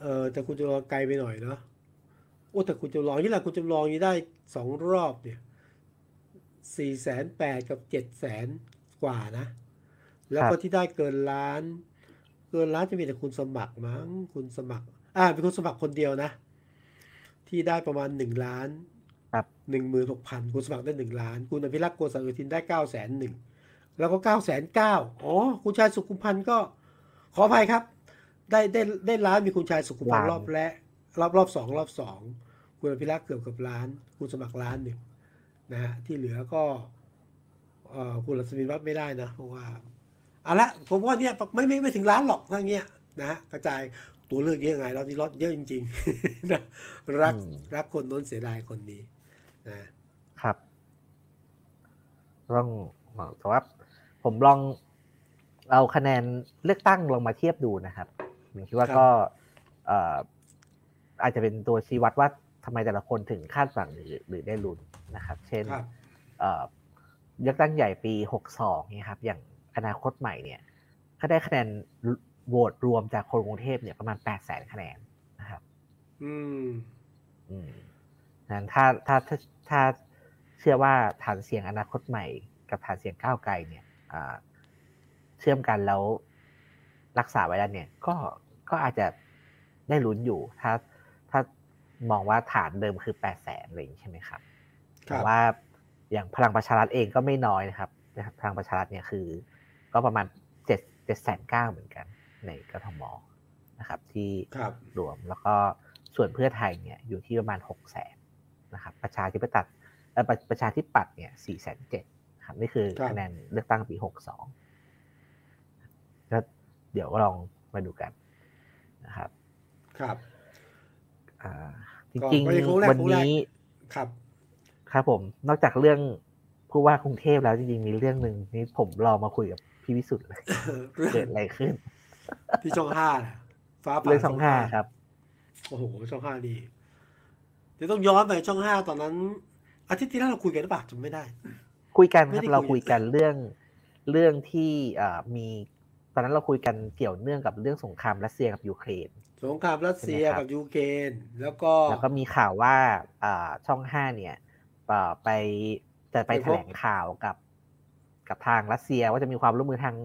เออแต่คุณจำลอไกลไปหน่อยเนาะโอ้แต่คุณจำลองนี่แหละคุณจำลองนี่ได้สองรอบเนี่ยสี่แสนแปดกับเจ็ดแสนกว่านะ แล้วก็ที่ได้เกินล้าน เกินล้านจะมีแต่คุณสมัครมั้งคุณสมัคร อ่าเป็นคุณสมัครคนเดียวนะ ที่ได้ประมาณหนึ่งล้านหนึ่งหมื่นหกพันคุณสมัครได้หนึ่งล้าน คุณอภิรักษ์โกศลทินได้เก้าแสนหนึ่งแล้วก็เก้าแสนเก้าอ๋อคุณชายสุขุมพันธ์ก็ ขออภัยครับ ได้ได้ได้ล้านมีคุณชายสุขุมพันธ์รอบแรกรอบรอบสองรอบสองคุณอภิรักษ์เกือบกับล้าน คุณสมัครล้านหนึ่งนะฮะที่เหลือก็เอ่อคุณรัศมีวัดไม่ได้นะ เพราะว่า เอาละผมว่าเนี่ยไม่ไม่ไม่ถึงล้านหรอกทั้งเงี้ยนะฮะกระจายตัวเลือกเยอะไงเราที่รถเยอะจริงๆนะรักรักคนน้นเสียดายคนนี้นะครับต้องแต่ว่าผมลองเอาคะแนนเลือกตั้งลงมาเทียบดูนะครับผมคิดว่าก็อาจจะเป็นตัวชี้วัดว่าทำไมแต่ละคนถึงคาดหวังหรือหรือได้ลุ้นนะครับ เช่นเลือกตั้งใหญ่ปีหกสองเนี่ยครับ อย่าง อนาคตใหม่เนี่ยก็ได้คะแนนโหวตรวมจากคนกรุงเทพเนี่ยประมาณแปดแสนคะแนนนะครับ อืม อืมนั้นถ้าถ้าถ้าถ้าเชื่อว่าฐานเสียงอนาคตใหม่ กับฐานเสียงก้าวไกลเนี่ยเชื่อมกันแล้วรักษาไว้แล้วเนี่ย ก็ก็อาจจะได้ลุ้นอยู่ ถ้าถ้ามองว่าฐานเดิมคือแปดแสนอะไรอย่างนี้ใช่ไหมครับแต่ว่าอย่างพลังประชารัฐเองก็ไม่น้อยนะครับ พลังประชารัฐเนี่ยคือ ก็ประมาณเจ็ดเจ็ดแสนเก้าเหมือนกัน ในกทมนะครับ ที่รวมแล้วก็ส่วนเพื่อไทยเนี่ยอยู่ที่ประมาณหกแสนนะครับ ประชาธิปไตยประชาธิปัตย์เนี่ยสี่แสนเจ็ดครับนี่คือคะแนนเลือกตั้งปีหกสองเดี๋ยวลองมาดูกันนะครับ ครับอ่าจริงก็เป็นครั้งแรกๆวันนี้ครับ ครับผม นอกจากเรื่องผู้ว่ากรุงเทพแล้วจริงๆมีเรื่องหนึ่งนี่ผมรอมาคุยกับ พี่วิสุทธ์เลยเกิดอะไรขึ้น ที่ช่องห้าน่ะฟ้าผ่าเรื่องช่องห้าครับ โอ้โห ช่องห้าดี เดี๋ยวต้องย้อนไปช่องห้าตอนนั้น อาทิตย์ที่แล้วเราคุยกันหรือเปล่าจำไม่ได้ คุยกันคไม่รับได้คุยเราคุยกันเรื่องเรื่องที่อ่ามีตอนนั้นเราคุยกันเกี่ยวเนื่องกับเรื่องสงครามรัสเซียกับยูเครน สงครามรัสเซียใช่ไหมครับกับยูเครนแล้วก็แล้วก็มีข่าวว่าอ่าช่องห้าเนี่ยอ่าไปจะไปไปพบแถลงข่าวกับ กับทางรัสเซียว่าจะมีความร่วมมือทาง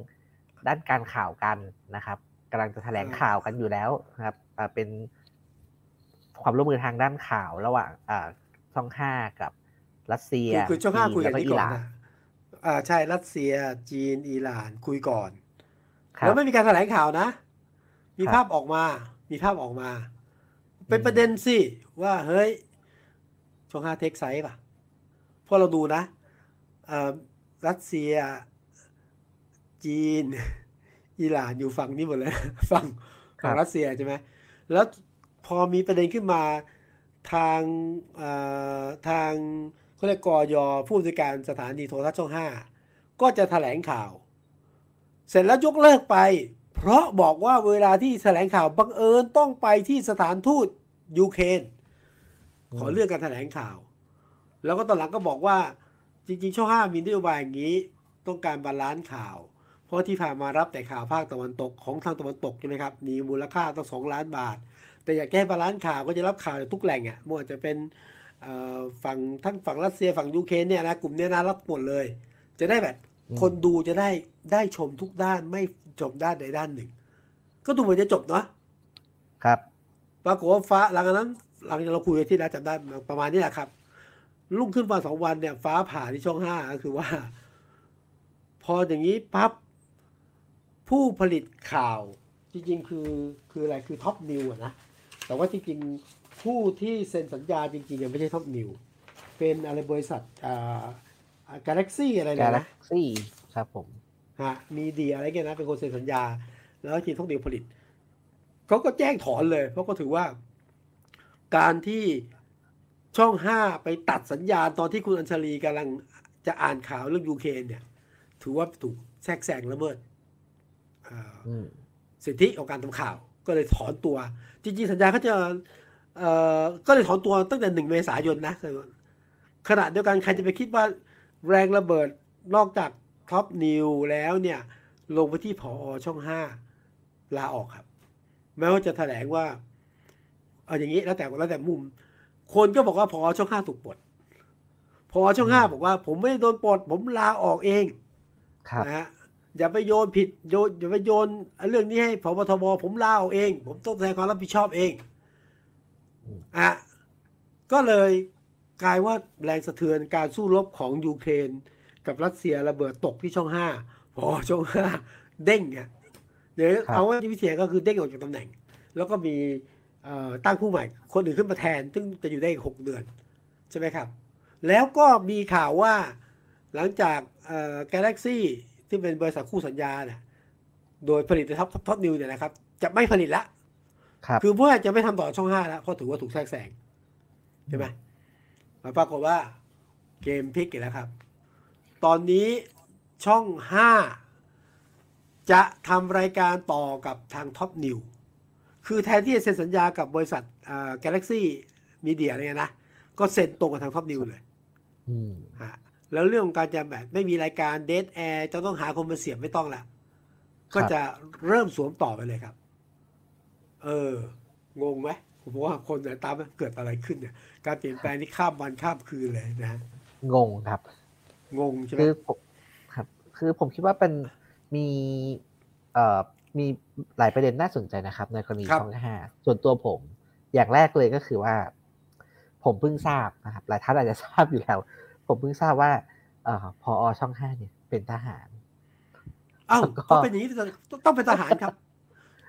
ด้านการข่าวกันนะครับกำลังจะแถลงข่าวกันอยู่แล้วนะครับอ่าเป็นความร่วมมือทางด้านข่าวระหว่างอ่าช่องห้ากับรัสเซียคือคือช่องห้าจีนคุยกัแล้นวก็นี้อิก่หอนร่านนะอ่าใช่รัสเซีย จีนอิหร่านคุยก่อนครัแล้บวไม่มีการแถลงข่าวนะ มีครับภาพออกมา มีภาพออกมา เป็นประเด็นสิ ว่าเฮ้ยช่องห้าเทคไซส์ป่ะเพราะเราดูนะเอ่อ รัสเซีย จีน อิหร่านอยู่ฝั่งนี้หมดเลยฝั่งฝั่งรัสเซียใช่ไหมแล้วพอมีประเด็นขึ้นมาทางเอ่อทางเขาเรียกกอยผู้จัดการสถานีโทรทัศน์ช่องห้าก็จะแถลงข่าว เสร็จแล้วยกเลิกไป เพราะบอกว่าเวลาที่แถลงข่าวบังเอิญต้องไปที่สถานทูตยูเครนขอเลื่อนการแถลงข่าว แล้วก็ตอนหลังก็บอกว่า จริงๆ ช่องห้ามีนโยบายอย่างนี้ ต้องการ balance ข่าว เพราะที่ผ่านมารับแต่ข่าวภาคตะวันตกของทางตะวันตกใช่ไหมครับมีมูลค่าตั้งสองล้านบาท แต่อยากแก้ balance ข่าวก็จะรับข่าวจากทุกแหล่งอะไม่ว่าจะเป็นเอ่อฝั่งทั้งฝั่งรัสเซียฝั่งยูเครนเนี่ยนะกลุ่มเนี้ยนะรับหมดเลย จะได้แบบอืมคนดูจะได้ได้ชมทุกด้านไม่จบด้านใดด้านหนึ่ง ก็ดูเหมือนจะจบเนาะครับปรากฏว่าฟ้าหลังจากนั้นหลังจากเราคุยกันที่แล้วจำได้ประมาณนี้แหละครับ รุ่งขึ้นมาสองวันเนี่ย ฟ้าผ่าที่ช่องห้าก็คือว่า พออย่างนี้ปั๊บผู้ผลิตข่าวจริงๆ คือคืออะไรคือ Top News อะนะ แต่ว่าจริงๆ ผู้ที่เซ็นสัญญาจริงๆยังไม่ใช่ Top News เป็นอะไรบริษัทอ่า Galaxy อะไรเนี่ยนะ Galaxy ครับผมฮะมีดีอะไรเงี้ยนะเป็นคนเซ็นสัญญา แล้วทีมท่องเที่ยวผลิตเขาก็แจ้งถอนเลย เพราะก็ถือว่า การที่ ช่องห้าไปตัดสัญญาณตอนที่คุณอัญชลีกำลังจะอ่านข่าวเรื่องยูเครนเนี่ย ถือว่าถูกแทรกแซงละเมิดเอ่ออืมสิทธิของการทำข่าว ก็เลยถอนตัว จริงๆ สัญญาเขาจะเอ่อก็เลยถอนตัวตั้งแต่หนึ่งเมษายนนะขณะเดียวกันใครจะไปคิดว่าแรงระเบิดนอกจากท็อปนิวแล้วเนี่ย ลงไปที่ผอช่องห้าลาออกครับ แม้ว่าจะแถลงว่า เอาอย่างนี้แล้วแต่แล้วแต่มุม คนก็บอกว่าผอช่องห้าถูกปลดผอช่องห้าบอกว่า ผมไม่ได้โดนปลดผมลาออกเองครับนะฮะอย่าไปโยนผิดโยนอย่าไปโยนเรื่องนี้ให้พบทบผมลาออกเอง ผมต้องแสดงความรับผิดชอบเองอืมอะก็เลยกลายว่าแรงสะเทือนการสู้รบของยูเครนกับรัสเซียระเบิดตกที่ช่องห้าพอช่องห้าเด้งเนี่ยเดี๋ยวเอาว่าที่พิเศษก็คือเด้งออกจากตำแหน่ง แล้วก็มีเอ่อ ตั้งผู้ใหม่ คนอื่นขึ้นมาแทน ซึ่งจะอยู่ได้อีกหกเดือน ใช่ไหมครับ แล้วก็มีข่าวว่าหลังจากเอ่อ Galaxy ที่เป็นบริษัทคู่สัญญาเนี่ยโดยผลิต Top Top News เนี่ยนะครับ จะไม่ผลิตละครับคือเพื่อจะไม่ทำต่อช่องห้าแล้วเพราะถือว่าถูกแทรกแซงใช่ไหมมาปรากฏว่าเกมพลิกอีกแล้วครับ ตอนนี้ช่องห้าจะทำรายการต่อกับทาง Top News คือแทนที่จะเซ็นสัญญากับบริษัทอ่า Galaxy Media เนี่ยนะ ก็เซ็นตรงกับทาง Top News เลยอืมฮะแล้วเรื่องของการจะแบบไม่มีรายการ dead air จะต้องหาคนมาเสียบไม่ต้องละก็จะเริ่มสวมต่อไปเลยครับ เออ งงไหมผมว่าคนเนี่ยตามว่าเกิดอะไรขึ้นเนี่ย การเปลี่ยนแปลงที่ข้ามวันข้ามคืนเลยนะฮะงงครับ งงใช่ไหมคือผมครับ คือผมคิดว่าเป็นมีเอ่อ มีหลายประเด็นน่าสนใจนะครับ ในกรณีช่องห้าส่วนตัวผม อย่างแรกเลยก็คือว่า ผมเพิ่งทราบนะครับหลายท่านอาจจะทราบอยู่แล้ว ผมเพิ่งทราบว่าเอ่อพอช่องห้าเนี่ย เป็นทหารอ้าวก็ก็เป็นอย่างนี้ต้องเป็นทหารครับ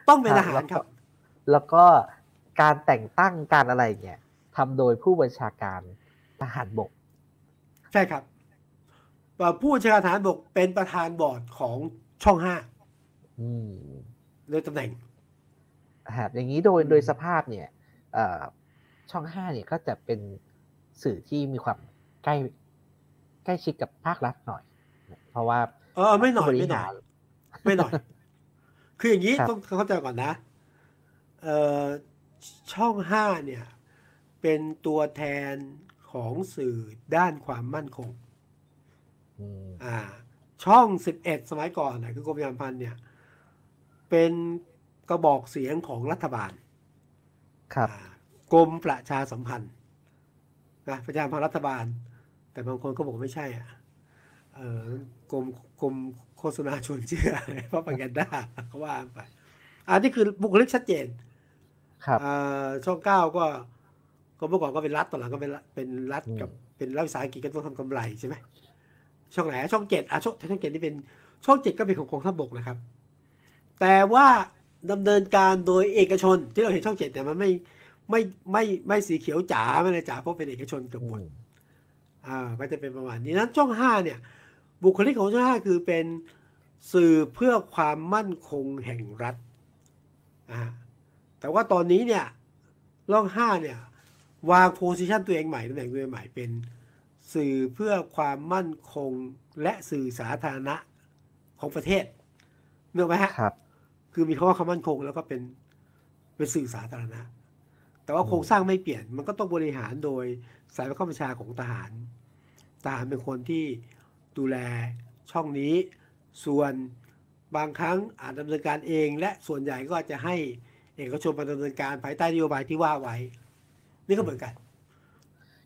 ต้องเป็นทหารครับ แล้วก็การแต่งตั้งการอะไรเนี่ยทำโดยผู้บัญชาการทหารบก ใช่ครับเอ่อผู้บัญชาการทหารบกเป็นประธานบอร์ดของช่องห้า อืมโดยตำแหน่งครับอย่างนี้โดยอืมโดยสภาพเนี่ยเอ่อช่องห้าเนี่ยก็จะเป็นสื่อที่มีความใกล้ใกล้ชิดกับภาครัฐหน่อย เพราะว่า เออไม่หน่อยผู้บริไม่หน่อหายรไม่หน่อย คืออย่างนี้ครับต้องเข้าใจก่อนนะ เอ่อช่องห้าเนี่ย เป็นตัวแทนของสื่อด้านความมั่นคงอืมอ่า ช่องสิบเอ็ดสมัยก่อนนะคือกรมประชาสัมพันธ์เนี่ย เป็นกระบอกเสียงของรัฐบาลครับอ่ากรมประชาสัมพันธ์นะประชาสัมพันธ์รัฐบาล แต่บางคนก็บอกไม่ใช่อะเออกรมกรมโฆษณาชวนเชื่อเพราะปังกันด้าเขาว่าไปอันนี้คือบุคลิกชัดเจน ครับอ่าช่องเก้าก็ก็เมื่อก่อนก็เป็นรัฐตอนหลังก็เป็นรัฐเป็นรัฐอืมกับเป็นรัฐวิสาหกิจก็ต้องทำกำไรใช่ไหมช่องไหนช่องเจ็ดอะช่องช่องเจ็ดนี่เป็นช่องเจ็ดก็เป็นของกองทัพบกนะครับ แต่ว่าดำเนินการโดยเอกชนที่เราเห็นช่องเจ็ดแต่มันไม่ไม่ไม่ไม่สีเขียวจ๋าไม่เลยจ๋าเพราะเป็นเอกชนเกือบหมดอ่าก็จะเป็นประมาณนี้นั้นช่องห้าเนี่ย บุคลิกของช่องห้าคือเป็นสื่อเพื่อความมั่นคงแห่งรัฐอ่าแต่ว่าตอนนี้เนี่ยร่องห้าเนี่ยวางโพสิชันตัวเองใหม่ตำแหน่งตัวเองใหม่เป็นสื่อเพื่อความมั่นคงและสื่อสาธารณะของประเทศเนื่องไหมฮะครับ คือมีคำว่าความมั่นคงแล้วก็เป็นเป็นสื่อสาธารณะ แต่ว่าอืมโครงสร้างไม่เปลี่ยน มันก็ต้องบริหารโดยสายบังคับบัญชาของทหาร ทหารเป็นคนที่ดูแลช่องนี้ ส่วนบางครั้งอาจดำเนินการเอง และส่วนใหญ่ก็จะให้เอกชนมาดำเนินการภายใต้นโยบายที่ว่าไว้ นี่ก็เหมือนกัน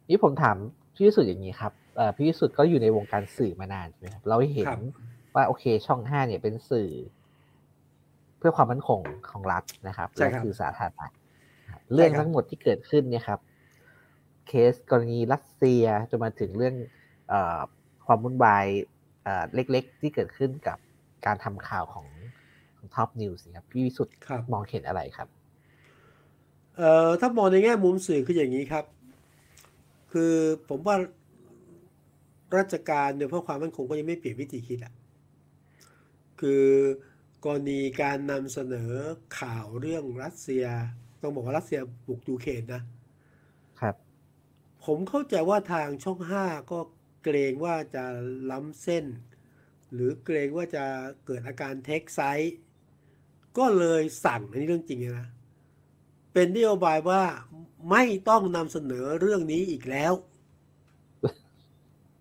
นี่ผมถามพี่วิสุทธ์อย่างนี้ครับเอ่อพี่วิสุทธ์ก็อยู่ในวงการสื่อมานานใช่ไหมครับ เราเห็นครับว่าโอเคช่องห้าเนี่ยเป็นสื่อ เพื่อความมั่นคงของรัฐนะครับใช่และครับสื่อสาธารณะครับเรื่องใช่ครับทั้งหมดที่เกิดขึ้นเนี่ยครับ เคสกรณีรัสเซียจนมาถึงเรื่องเออความวุ่นวายเอ่อเล็กๆ ที่เกิดขึ้นกับการทำข่าวของของ Top News ครับพี่วิสุทธ์ครับมองเห็นอะไรครับเอ่อถ้ามองในแง่มุมสื่อคืออย่างนี้ครับ คือผมว่าราชการเนี่ยเพื่อความมั่นคงก็ยังไม่เปลี่ยนวิธีคิดอะคือ กรณีการนำเสนอข่าวเรื่องรัสเซีย ต้องบอกว่ารัสเซียบุกยูเครนนะครับ ผมเข้าใจว่าทางช่องห้าก็เกรงว่าจะล้ำเส้น หรือเกรงว่าจะเกิดอาการเทคไซส์ก็เลยสั่งอันนี้เรื่องจริงเลยนะ เป็นนโยบายว่าไม่ต้องนำเสนอเรื่องนี้อีกแล้ว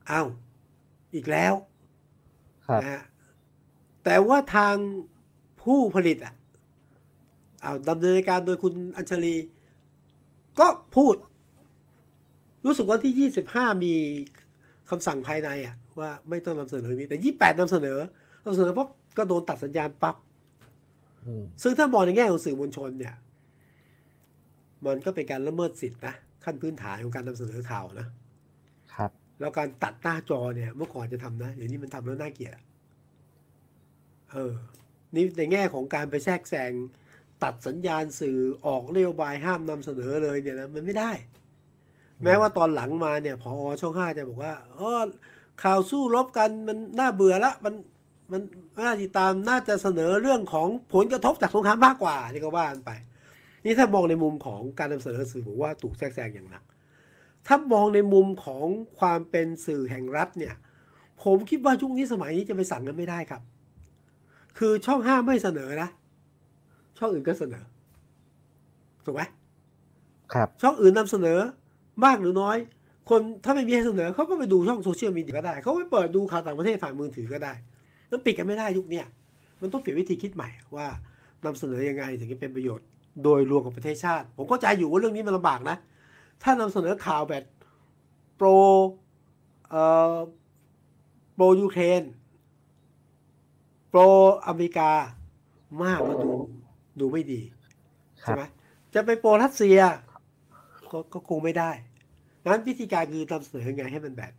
เอาอีกแล้วครับนะฮะ แต่ว่าทางผู้ผลิตอะเอาดำเนินการโดยคุณอัญชลี ก็พูด รู้สึกว่าที่ 25 มีคำสั่งภายในอะ ว่าไม่ต้องนำเสนอนี้แต่ 28นำเสนอนำเสนอปั๊บก็โดนตัดสัญญาณปั๊บอืมซึ่งถ้ามองในแง่ของสื่อมวลชนเนี่ย มันก็เป็นการละเมิดสิทธินะ ขั้นพื้นฐานของการนำเสนอข่าวนะ ครับ แล้วการตัดหน้าจอเนี่ย เมื่อก่อนจะทำนะเดี๋ยวนี้มันทำแล้วน่าเกลียดอะ เออนี่ในแง่ของการไปแทรกแซงตัดสัญญาณสื่อออกนโยบายห้ามนำเสนอเลยเนี่ยนะมันไม่ได้ แม้ว่าตอนหลังมาเนี่ยพอช่องห้าจะบอกว่าเออข่าวสู้รบกันมันน่าเบื่อละมันมันน่าติดตามน่าจะเสนอเรื่องของผลกระทบจากสงครามมากกว่านี่ก็ว่ากันไป นี่ถ้ามองในมุมของการนำเสนอสื่อผมว่าถูกแทรกแซงอย่างหนัก ถ้ามองในมุมของความเป็นสื่อแห่งรัฐเนี่ย ผมคิดว่ายุคนี้สมัยนี้จะไปสั่งกันไม่ได้ครับ คือช่องห้าไม่เสนอนะ ช่องอื่นก็เสนอ ถูกไหมครับ ช่องอื่นนำเสนอมากหรือน้อย คนถ้าไม่มีให้เสนอเขาก็ไปดูช่องโซเชียลมีเดียก็ได้ เขาไปเปิดดูข่าวต่างประเทศผ่านมือถือก็ได้มันปิดกันไม่ได้ยุคเนี้ยมันต้องเปลี่ยนวิธีคิดใหม่ว่านำเสนอยังไงถึงจะเป็นประโยชน์โดยรวมกับประเทศชาติ ผมก็ใจอยู่ว่าเรื่องนี้มันลำบากนะ ถ้านำเสนอข่าวแบบโปรเอ่อโปรยูเครน โปรอเมริกามากมาดูดูไม่ดีครัใช่บไหมจะไปโปรรัสเซียก็ก็คงไม่ได้นั้นวิธีการคือนำเสนอยังไงให้มันแบบ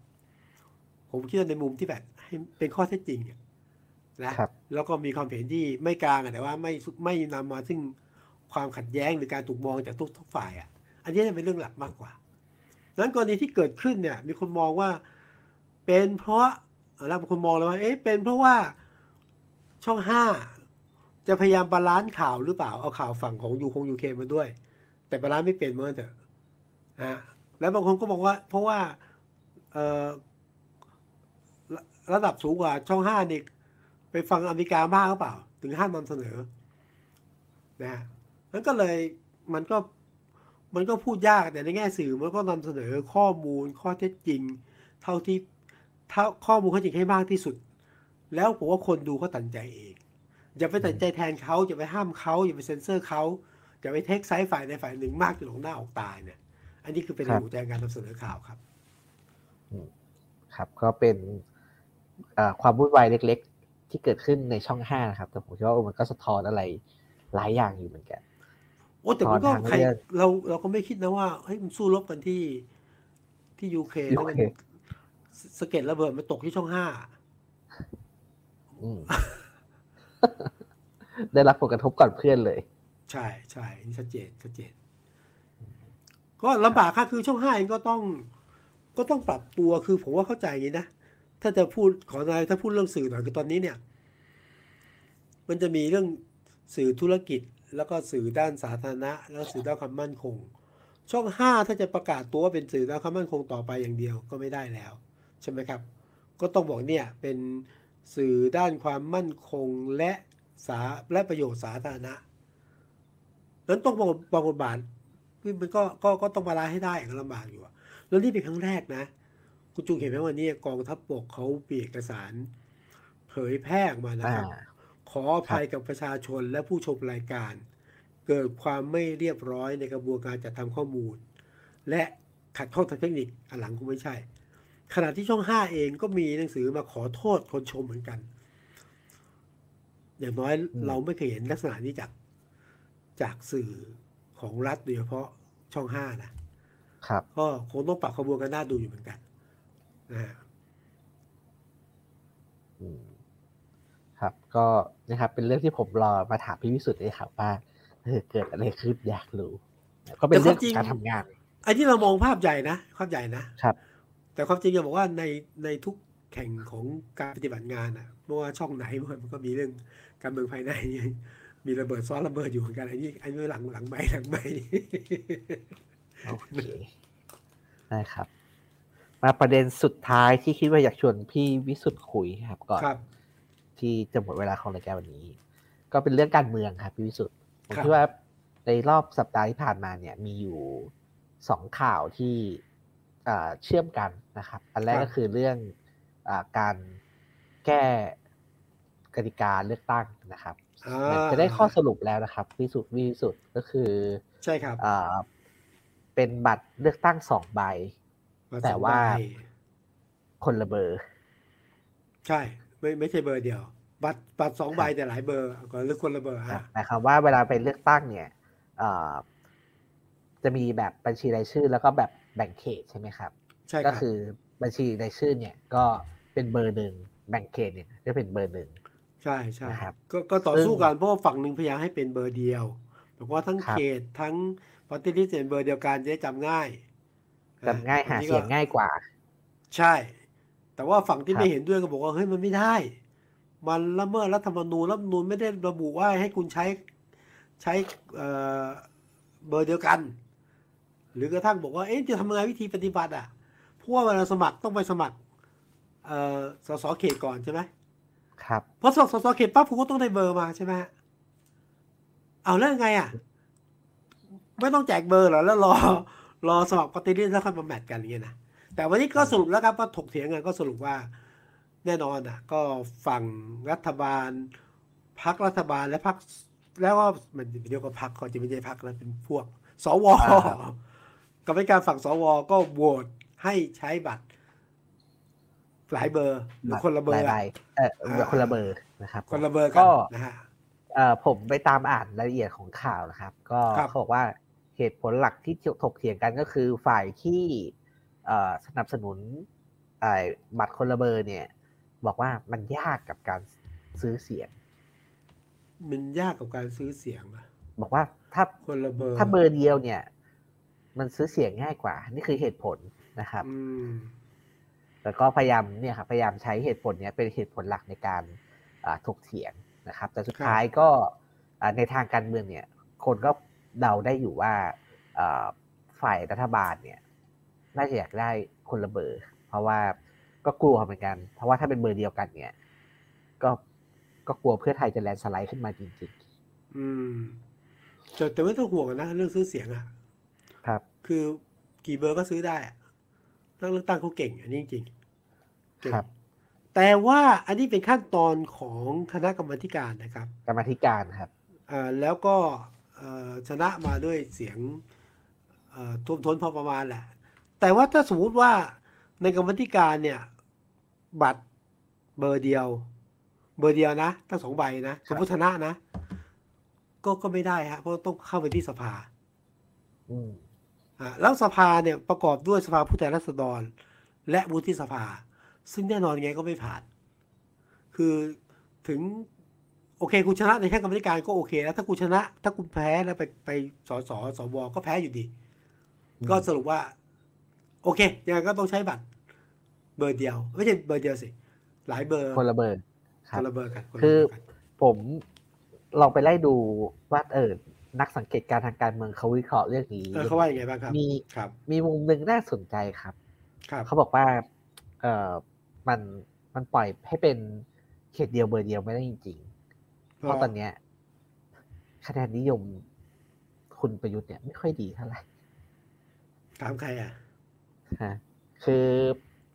ผมคิดว่าในมุมที่แบบให้เป็นข้อเท็จจริงอะนะครับแล้วก็มีความเห็นที่ไม่กลางอะแต่ว่าไม่ไม่นำมาซึ่งความขัดแย้งหรือการถูกมองจากทุกทุกฝ่ายอะ อันนี้จะเป็นเรื่องหลักมากกว่านั้นกรณีที่เกิดขึ้นเนี่ย มีคนมองว่า เป็นเพราะแล้วบางคนมองเลยว่า เอ๊ะเป็นเพราะว่า ช่องห้าจะพยายาม balance ข่าวหรือเปล่าเอาข่าวฝั่งของยูเครนยูเครนมาด้วย แต่ balance ไม่เป็นเมื่อเถอะนะแล้วบางคนก็บอกว่า เพราะว่าเออระดับสูงกว่าช่องห้านี่ไปฟังอเมริกามากหรือเปล่า ถึงห้ามนำเสนอนะนั้นก็เลยมันก็มันก็พูดยากแต่ในแง่สื่อมันก็นำเสนอข้อมูลข้อเท็จจริง เท่าที่เท่าข้อมูลข้อจริงให้มากที่สุด แล้วผมว่าคนดูเขาตัดใจเองอย่าไปตัดใจแทนเขาอย่าไปห้ามเขาอย่าไปเซ็นเซอร์เขาอย่าไปเทคไซส์ฝ่ายในฝ่ายหนึ่งมากจนหลงหน้าออกตายเนี่ย อันนี้คือเป็นหัวใจการนำเสนอข่าวครับครับ ก็เป็นความวุ่นวายเล็ก ๆ ที่เกิดขึ้นในช่องห้านะครับ แต่ผมคิดว่ามันก็สะท้อนอะไรหลายอย่างอยู่เหมือนกันโอ้แต่มันก็ใครเราเราก็ไม่คิดนะว่าเฮ้ยมันสู้รบกันที่ที่ยูเคแล้วมันสเก็ตระเบิดมันตกที่ช่องห้า ได้รับผลกระทบก่อนเพื่อนเลย ใช่ใช่นี่ชัดเจนชัดเจน ก็ลำบากค่ะคือช่องห้าเองก็ต้อง ก็ต้องปรับตัวคือผมว่าเข้าใจอย่างนี้นะ ถ้าจะพูดขอนายถ้าพูดเรื่องสื่อหน่อยคือตอนนี้เนี่ย มันจะมีเรื่องสื่อธุรกิจแล้วก็สื่อด้านสาธารณะ แล้วสื่อด้านความมั่นคง ช่องห้าถ้าจะประกาศตัวเป็นสื่อด้านความมั่นคงต่อไปอย่างเดียวก็ไม่ได้แล้ว ใช่ไหมครับ ก็ต้องบอกเนี่ยเป็น สื่อด้านความมั่นคงและสาและประโยชน์สาธารณะ นั้นต้องบอกบางบทบาทมันก็ก็ก็ต้องมาลาให้ได้ก็ลำบากอยู่แล้วนี่เป็นครั้งแรกนะ คุณจุงเห็นไหมวันนี้กองทัพบกเขาเปียกสาร เผยแพร่ออกมานะครับขออภัยกับประชาชนและผู้ชมรายการ เกิดความไม่เรียบร้อยในกระบวนการจัดทำข้อมูล และขัดข้องทางเทคนิคอันหลังคงไม่ใช่ ขณะที่ช่องห้าเองก็มีหนังสือมาขอโทษคนชมเหมือนกัน อย่างน้อยเราไม่เคยเห็นลักษณะนี้จากจากสื่อของรัฐโดยเฉพาะช่องห้านะ ครับ ก็คงต้องปรับขบวนกันหน้าดูอยู่เหมือนกันนะครับ ก็นะครับ เป็นเรื่องที่ผมรอมาถามพี่วิสุทธิ์เลยครับว่าเกิดอะไรขึ้นอยากรู้ ก็เป็นเรื่องการทำงานไอ้ที่เรามองภาพใหญ่นะภาพใหญ่นะครับ แต่ความจริงจะบอกว่าในในทุกแข่งของการปฏิบัติงานอะไม่ว่าช่องไหนมันก็มีเรื่องการเมืองภายในมีระเบิดซ้อนระเบิดอยู่เหมือนกันอันนี้อันนี้หลังหลังใบหลังใบโอเคได้ครับ มาประเด็นสุดท้ายที่คิดว่าอยากชวนพี่วิสุทธ์คุยครับ ก่อนที่จะหมดเวลาของรายการวันนี้ ก็เป็นเรื่องการเมืองครับพี่วิสุทธ์ผมคิดว่าในรอบสัปดาห์ที่ผ่านมาเนี่ย มีอยู่สองข่าวที่ เชื่อมกันนะครับ อันแรกก็คือเรื่องอการแก้กติกาเลือกตั้งนะครับจะได้ข้อสรุปแล้วนะครับวิสุทธ์วิสุทธ์ก็คือ ใช่ครับเป็นบัตรเลือกตั้งสองใบ แต่ว่าคนละเบอร์ ใช่ ไม่ไม่ใช่เบอร์เดียว บัตรบัตรสองใบแต่หลายเบอร์ก็เลือกคนละเบอร์ฮะแต่คำว่าเวลาไปเลือกตั้งเนี่ยจะมีแบบบัญชีรายชื่อ แล้วก็แบบ แบ่งเขตใช่ไหมครับ ใช่ก็คือบัญชีรายชื่อเนี่ยก็เป็นเบอร์หนึ่งแบ่งเขตเนี่ยจะเป็นเบอร์หนึ่งใช่ใช่ครับก็ก็ต่อสู้กันเพราะว่าฝั่งหนึ่งพยายามให้เป็นเบอร์เดียวบอกว่าทั้งเขตทั้งปฏิริษีเป็นเบอร์เดียวกันจะได้จำง่ายจำง่ายหาเสียงง่ายกว่า ใช่ แต่ว่าฝั่งที่ไม่เห็นด้วยก็บอกว่าเฮ้ยมันไม่ได้ มันละเมิดรัฐธรรมนูญรัฐธรรมนูญไม่ได้ระบุว่าให้คุณใช้ใช้เบอร์เดียวกัน หรือกระทั่งบอกว่าเอ๊ะจะทำยังไงวิธีปฏิบัติอะเพราะว่าเวลาสมัครต้องไปสมัครสสเขตก่อนใช่ไหมครับพอสอบสสเขตปั๊บคุณก็ต้องได้เบอร์มาใช่ไหมเอาแล้วไงอะ ไม่ต้องแจกเบอร์หรอแล้วรอ รอสอบปฏิริษีแล้วค่อยมาแมทกันอย่างเงี้ยนะแต่วันนี้ก็สรุปแล้วครับว่าถกเถียงกันก็สรุปว่าแน่นอนอะ ก็ฝั่งรัฐบาลพักรัฐบาลและพักแล้วก็มันเดียวกับพักเขาจะไม่ใช่พักแล้วเป็นพวก สว กับการฝั่งสวก็โหวตให้ใช้บัตรหลายเบอร์หรือคนละเบอร์หลายเออคนละเบอร์นะครับ คนละเบอร์ก็นะฮะเออผมไปตามอ่านรายละเอียดของข่าวนะครับ ก็เขาบอกว่าเหตุผลหลักที่ถกเถียงกันก็คือฝ่ายที่สนับสนุนบัตรคนละเบอร์เนี่ย บอกว่ามันยากกับการซื้อเสียง มันยากกับการซื้อเสียงบอกว่าถ้าคนละเบอร์ถ้าเบอร์เดียวเนี่ย มันซื้อเสียงง่ายกว่า นี่คือเหตุผลนะครับแล้วก็พยายามเนี่ยครับพยายามใช้เหตุผลเนี้ยเป็นเหตุผลหลักในการถกเถียงนะครับ แต่สุดท้ายก็ในทางการเมืองเนี่ย คนก็เดาได้อยู่ว่าฝ่ายรัฐบาลเนี่ยน่าจะอยากได้คนละเบอร์ เพราะว่าก็กลัวเหมือนกัน เพราะว่าถ้าเป็นเบอร์เดียวกันเนี่ย ก็ก็กลัวเพื่อไทยจะแลนสไลด์ขึ้นมาจริงๆ อืมแต่แต่ไม่ต้องห่วงนะ เรื่องซื้อเสียงอะ ครับคือกี่เบอร์ก็ซื้อได้ตั้งเลือกตั้งเขาเก่งอันนี้จริงครับ แต่ว่าอันนี้เป็นขั้นตอนของคณะกรรมการนะครับ กรรมธิการครับอ่าแล้วก็ชนะมาด้วยเสียงท่วมท้นพอประมาณแหละ แต่ว่าถ้าสมมติว่าในกรรมธิการเนี่ย บัตรเบอร์เดียว เบอร์เดียวนะทั้งสองใบนะสมมติชนะนะ ก็ก็ไม่ได้ฮะเพราะต้องเข้าไปที่สภาอืมอ่า แล้วสภาเนี่ยประกอบด้วยสภาผู้แทนราษฎร และวุฒิสภา ซึ่งแน่นอนไงก็ไม่ผ่าน คือถึงโอเคกูชนะในแค่กรรมธิการก็โอเค แล้วถ้ากูชนะ ถ้ากูแพ้แล้วไปไปสสสวก็แพ้อยู่ดี ก็สรุปว่า โอเคยังไงก็ต้องใช้บัตร เบอร์เดียว ไม่ใช่เบอร์เดียวสิ หลายเบอร์คนละเบอร์คนละเบอร์กันคือผมลองไปไล่ดูว่าเออ นักสังเกตการทางการเมืองเขาวิเคราะห์เรื่องนี้เขาว่าอย่างไงบ้างครับมีครับ มีมุมหนึ่งน่าสนใจครับครับเขาบอกว่าเออมันมันปล่อยให้เป็นเขตเดียวเบอร์เดียวไม่ได้จริงๆเพราะตอนเนี้ยคะแนนนิยมคุณประยุทธ์เนี่ยไม่ค่อยดีเท่าไหร่ถามใครอะฮะคือ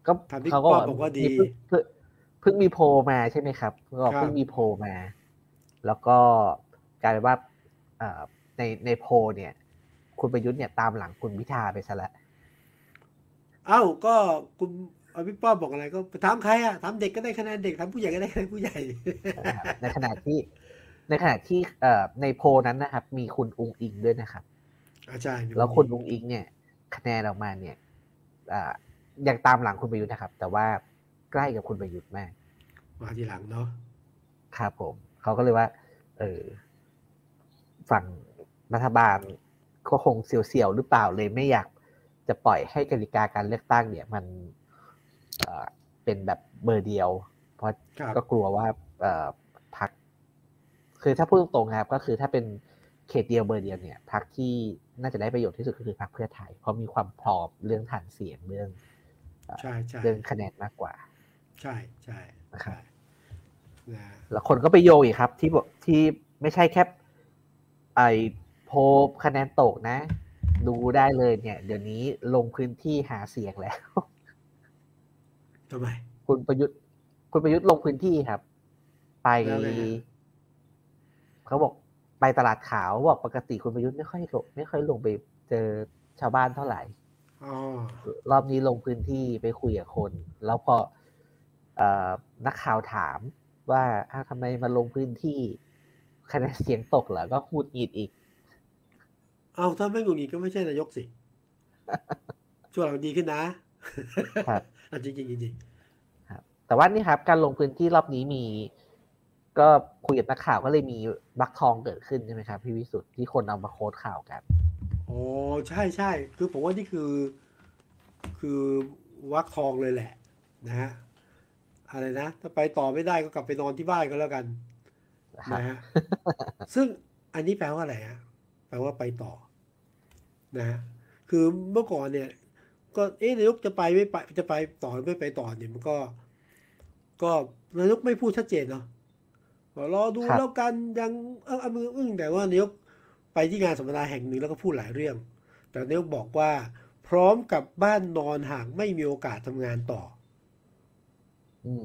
ก็เขาก็บอกว่าดีเพิ่งมีโพมาใช่ไหมครับก็เพิ่งมีโพมา แล้วก็กลายเป็นว่า ในในโพเนี่ย คุณประยุทธ์เนี่ยตามหลังคุณพิธาไปซะแล้วเอ้าก็คุณอภิป้อบอกอะไรก็ถามใครอะถามเด็กก็ได้คะแนนเด็กถามผู้ใหญ่ก็ได้คะแนนผู้ใหญ่ ในขณะที่ ในขณะที่เอ่อในโพนั้นนะครับ มีคุณอุงอิงด้วยนะครับใช่แล้วคุณอุงอิงเนี่ย คะแนนออกมาเนี่ยอ่ายังตามหลังคุณประยุทธ์นะครับ แต่ว่าใกล้กับคุณประยุทธ์มากมาทีหลังเนาะครับผมเขาก็เลยว่า เออ ฝั่งรัฐบาลก็คงเสียวๆหรือเปล่าเลยไม่อยากจะปล่อยให้กติกาการเลือกตั้งเนี่ยมันเป็นแบบเบอร์เดียว เพราะก็กลัวว่าพักคือถ้าพูดตรงๆครับ ก็คือถ้าเป็นเขตเดียวเบอร์เดียวเนี่ยพักที่น่าจะได้ประโยชน์ที่สุดก็คือพักเพื่อไทย เพราะมีความพร้อมเรื่องฐานเสียงเรื่องใช่ใช่เรื่องคะแนนมากกว่า ใช่ใช่ครับแล้วคนก็ไปโยอีกครับ ที่บอกที่ไม่ใช่แค่ ไอโพคะแนนตกนะ ดูได้เลยเนี่ย เดี๋ยวนี้ลงพื้นที่หาเสียงแล้วทำไมคุณประยุทธ์ คุณประยุทธ์ลงพื้นที่ครับ ไปเขาบอกไปตลาดขาวบอกปกติคุณประยุทธ์ไม่ค่อยลงไม่ค่อยลงไปเจอชาวบ้านเท่าไหร่รอบนี้ลงพื้นที่ไปคุยกับคน แล้วพอนักข่าวถามว่าทำไมมาลงพื้นที่ คะแนนเสียงตกเหรอก็พูดอีดอีก เอาถ้าไม่หงุดหงิดก็ไม่ใช่นายกสิ ช่วงเราดีขึ้นนะครับจริงจริงจริงครับ แต่ว่านี่ครับ การลงพื้นที่รอบนี้มี ก็คุยกับนักข่าวก็เลยมีบักทองเกิดขึ้นใช่ไหมครับพี่วิสุทธ์ที่คนเอามาโค้ดข่าวกันโอ้ใช่ใช่คือผมว่านี่คือ คือวักทองเลยแหละ นะฮะอะไรนะถ้าไปต่อไม่ได้ก็กลับไปนอนที่บ้านก็แล้วกัน นะฮะซึ่งอันนี้แปลว่าอะไรฮะแปลว่าไปต่อ นะฮะคือเมื่อก่อนเนี่ย ก็เอ๊ะนายกจะไปไม่ไปจะไปต่อไม่ไปต่อเนี่ยมันก็ ก็นายกไม่พูดชัดเจนเนาะรอดูแล้วกันยังเออมืออึ้งแต่ว่านายกไปที่งานสัมมนาแห่งหนึ่งแล้วก็พูดหลายเรื่อง แต่นายกบอกว่า พร้อมกับบ้านนอนหากไม่มีโอกาสทำงานต่อ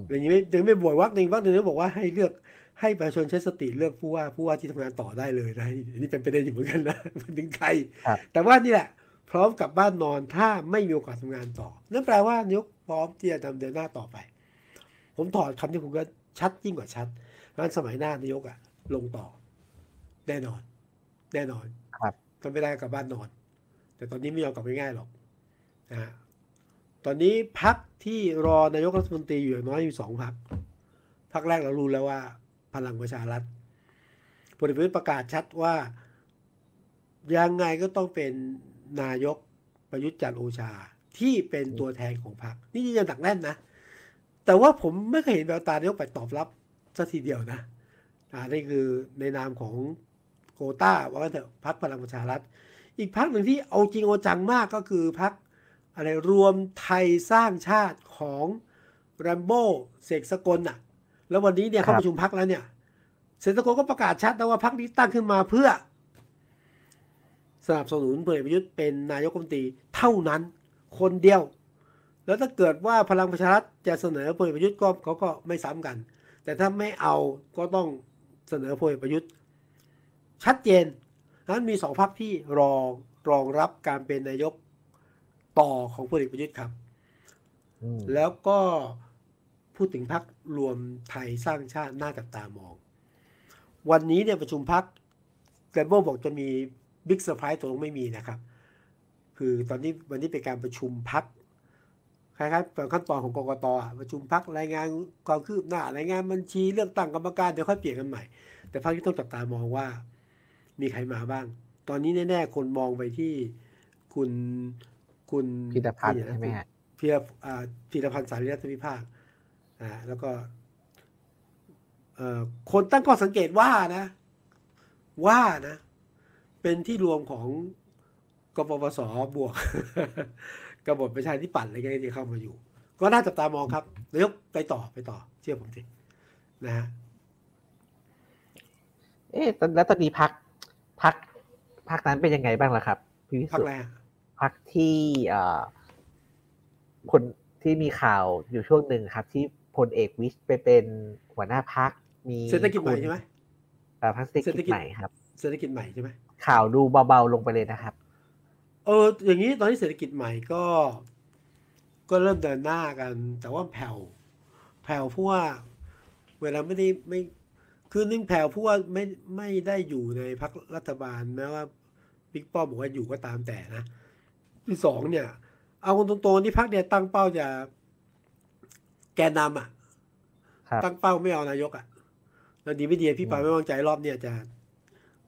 อย่างนี้ไม่ยังไม่บวยวักหนึ่งวักหนึ่งนายกบอกว่าให้เลือก ให้ประชาชนใช้สติเลือกผู้ว่าผู้ว่าที่ทำงานต่อได้เลยนะนี่เป็นประเด็นอยู่เหมือนกันนะมันถึงใคร แต่ว่านี่แหละ พร้อมกับบ้านนอนถ้าไม่มีโอกาสทำงานต่อ นั่นแปลว่านายกพร้อมที่จะดำเดินหน้าต่อไป ผมถอดคำที่ผมก็ชัดยิ่งกว่าชัดงั้นสมัยหน้านายกอะลงต่อ แน่นอน แน่นอนครับก็ไม่ได้กลับบ้านนอน แต่ตอนนี้ไม่ยอมกลับง่ายๆหรอกนะตอนนี้พักที่รอนายกรัฐมนตรีอยู่น้อยอยู่สองพักพักแรกเรารู้แล้วว่า พลังประชารัฐพลเอกประยุทธ์ประกาศชัดว่า ยังไงก็ต้องเป็นนายกประยุทธ์จันโอชาที่เป็นตัวแทนของพรรคนี่ยังหนักแน่นนะ แต่ว่าผมไม่เคยเห็นแววตานายกไปตอบรับสักทีเดียวนะอ่านี่คือในนามของโกต้าว่ากันเถอะพักพลังประชารัฐ อีกพักหนึ่งที่เอาจริงเอาจังมากก็คือพักอะไรรวมไทยสร้างชาติของแรมโบ้เสกสกลน่ะ แล้ววันนี้เนี่ยเข้าประชุมพักแล้วเนี่ยเสกสกลก็ประกาศชัดนะว่าพักนี้ตั้งขึ้นมาเพื่อ สนับสนุนพลเอกประยุทธ์เป็นนายกรัฐมนตรีเท่านั้นคนเดียว แล้วถ้าเกิดว่าพลังประชารัฐจะเสนอพลเอกประยุทธ์ก็เขาก็ไม่ซ้ำกัน แต่ถ้าไม่เอาก็ต้องเสนอพลเอกประยุทธ์ ชัดเจนนั้นมีสองพรรคที่รองรองรับการเป็นนายกต่อของพลเอกประยุทธ์ครับอืมแล้วก็ พูดถึงพักรวมไทยสร้างชาติน่าจับตามอง วันนี้เนี่ยประชุมพักแรมโบ้บอกจะมี big surprise ตกลงไม่มีนะครับ คือตอนนี้วันนี้เป็นการประชุมพรรคคล้ายๆเป็นขั้นตอนของกกตอะประชุมพรรครายงานความคืบหน้ารายงานบัญชีเลือกตั้งกรรมการเดี๋ยวค่อยเปลี่ยนกันใหม่ แต่พรรคที่ต้องจับตามองว่า มีใครมาบ้าง ตอนนี้แน่ๆคนมองไปที่คุณคุณพีระพันธุ์นี่นะใช่ไหมฮะพีรอ่าพีระพันธุ์สาลีรัฐวิภาค อ่าแล้วก็เอ่อคนตั้งข้อสังเกตว่านะ ว่านะ เป็นที่รวมของกปปสบวกกบฏประชาธิปัตย์อะไรเงี้ยที่เข้ามาอยู่ ก็น่าจับตามองครับนายกไปต่อไปต่อ เชื่อผมสินะฮะเอ๊ะตอนแล้วตอนนี้พักพักพักนั้นเป็นยังไงบ้างล่ะครับพี่วิพักสุทแรธิ์กพักที่เอ่อคนที่มีข่าวอยู่ช่วงหนึ่งครับ ที่พ ลเอกวิชไปเป็นหัวหน้าพักมีเศรษฐกิจใหม่คุณใช่ไหมเอ่อพักเศรษฐเศรษฐกิจกิจใหม่ครับเศรษฐกิจใหม่ใช่ไหมข่าวดูเบาๆลงไปเลยนะครับ เออ อย่างนี้ตอนนี้เศรษฐกิจใหม่ก็ ก็เริ่มเดินหน้ากัน แต่ว่าแผ่วแผ่วเพราะว่าเวลาไม่ได้ไม่คือหนึ่งแผ่วเพราะว่าไม่ไม่ได้อยู่ในพรรครัฐบาลแม้ว่าบิ๊กป้อมบอกว่าอยู่ก็ตามแต่นะที่สองเนี่ย เอาคนตรงๆที่พรรคเนี่ยตั้งเป้าจะแกนนำอะครับตั้งเป้าไม่เอานายกอะแล้วดีไม่ดีพี่ปายไม่วางใจรอบเนี่ยจะ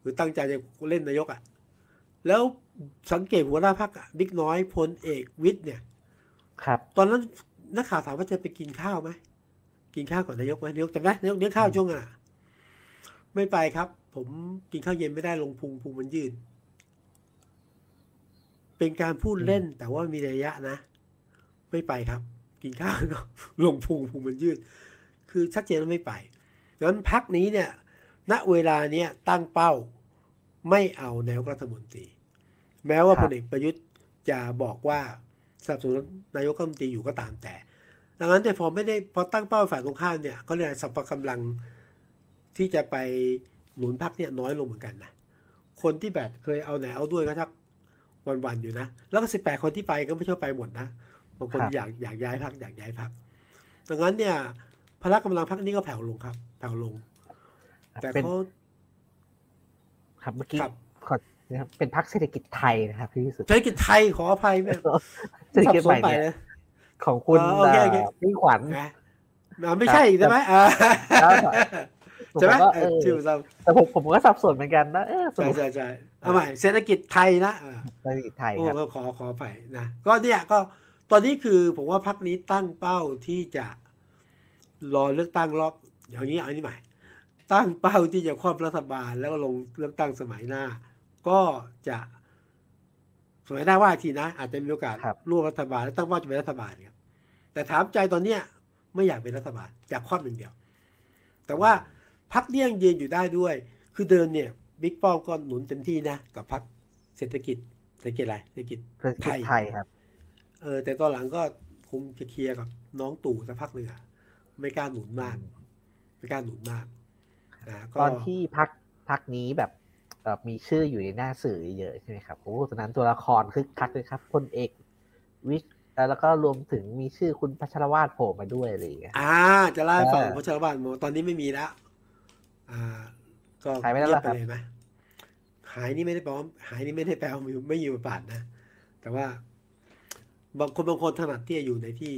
หรือตั้งใจจะเล่นนายกอะ แล้วสังเกตหัวหน้าพักบิ๊กน้อยพลเอกวิทย์เนี่ย ครับ ตอนนั้นนักข่าวถามว่าจะไปกินข้าวไหมกินข้าวก่อนนายกไหมนายกจำได้นายกเลี้ยงข้าวช่วงอะไม่ไปครับ ผมกินข้าวเย็นไม่ได้ลงพุงพุงมันยืดเป็นการพูดเล่นแต่ว่ามีระยะนะ ไม่ไปครับ กินข้าวก็ลงพุงพุงมันยืด คือชัดเจนว่าไม่ไปดังนั้นพักนี้เนี่ย ณเวลาเนี้ยตั้งเป้าไม่เอาแนวรัฐมนตรี แม้ว่าครัพบลเอกประยุทธ์จะบอกว่าสนับสนุนนายกรัฐมนตรีอยู่ก็ตามแต่ ดังนั้นแต่พอไม่ได้พอตั้งเป้าฝ่ายตรงข้ามเนี่ยเขาเรียกอะไรสัพพะกำลังที่จะไปหนุนพักเนี่ยน้อยลงเหมือนกันนะคนที่แบบเคยเอาไหนเอาด้วยก็ทักวันๆอยู่นะ แล้วก็สิบแปดคนที่ไปก็ไม่ใช่ไปหมดนะ บางคนครับอยากอยากย้ายพักอยากย้ายพักดังนั้นเนี่ยพละกำลังพักนี้ก็แผ่วลงครับ แผ่วลง แต่เป็นเขาครับเมื่อกี้ครับขอนะครับเป็นพักเศรษฐกิจไทยนะครับพี่วิสุทธิ์เศรษฐกิจไทยขออภัยแม่เศรษฐสับกิจสใหนม่ไปเนี่ยนะของคุณเออโอเคโอเคเอ่อพี่ขวัญนะอ่าไม่ใช่อีกใช่ไหมอ่าครับใช่ไหมผมก็เอเอออชื่อซ้แต่ผมผมก็สับสนเหมือนกันนะเออสำใช่รุปใช่ใช่เอาใหม่เศรษฐกิจไทยนะอ่าเศรษฐกิจไทยโอ้ครับก็ขอขอไปนะก็เนี่ยก็ ตอนนี้คือผมว่าพักนี้ตั้งเป้าที่จะรอเลือกตั้งรอบอย่างนี้เอาอันนี้ใหม่ ตั้งเป้าที่จะครอบรัฐบาลแล้วก็ลงเลือกตั้งสมัยหน้า ก็จะสมัยหน้าว่าอีกทีนะ อาจจะมีโอกาสครับร่วมรัฐบาล และตั้งเป้าจะเป็นรัฐบาลครับแต่ถามใจตอนเนี้ยไม่อยากเป็นรัฐบาลอยากครอบหนึ่างเดียว แต่ว่าพักเลี่ยงยืนอยู่ได้ด้วย คือเดินเนี่ยบิ๊กป้อมก็หนุนเต็มที่นะ กับพักเศรษฐกิจเศรษฐกิจอะไรเศรษฐกิจเศรษฐกิจไทยครับ เออ แต่ตอนหลังก็คงจะเคลียร์กับน้องตู่สักพักหนึ่งอะไม่กล้าหนุนมากไม่กล้าหนุนมากนะก็ตอนที่พักพักนี้แบบเอ่อมีชื่ออยู่ในหน้าสื่อเยอะใช่ไหมครับโอ้ตอนนั้นตัวละครคึกคักเลยครับพลเอกวิทย์แล้วก็รวมถึงมีชื่อคุณพัชรวาทโผล่มาด้วยอะไรอย่างเงี้ยอ่า จะเล่าให้ฟังเออเพราะชาวบ้านบอกตอนนี้ไม่มีแล้วอ่า ก็หายไปแล้วเหรอเงียบไปเลยไหมหายนี่ไม่ได้แปลว่าหายนี่ไม่ได้แปลว่าไม่ไม่อยู่บทบาทนะ แต่ว่า บางคนบางคนถนัดที่จะอยู่ในที่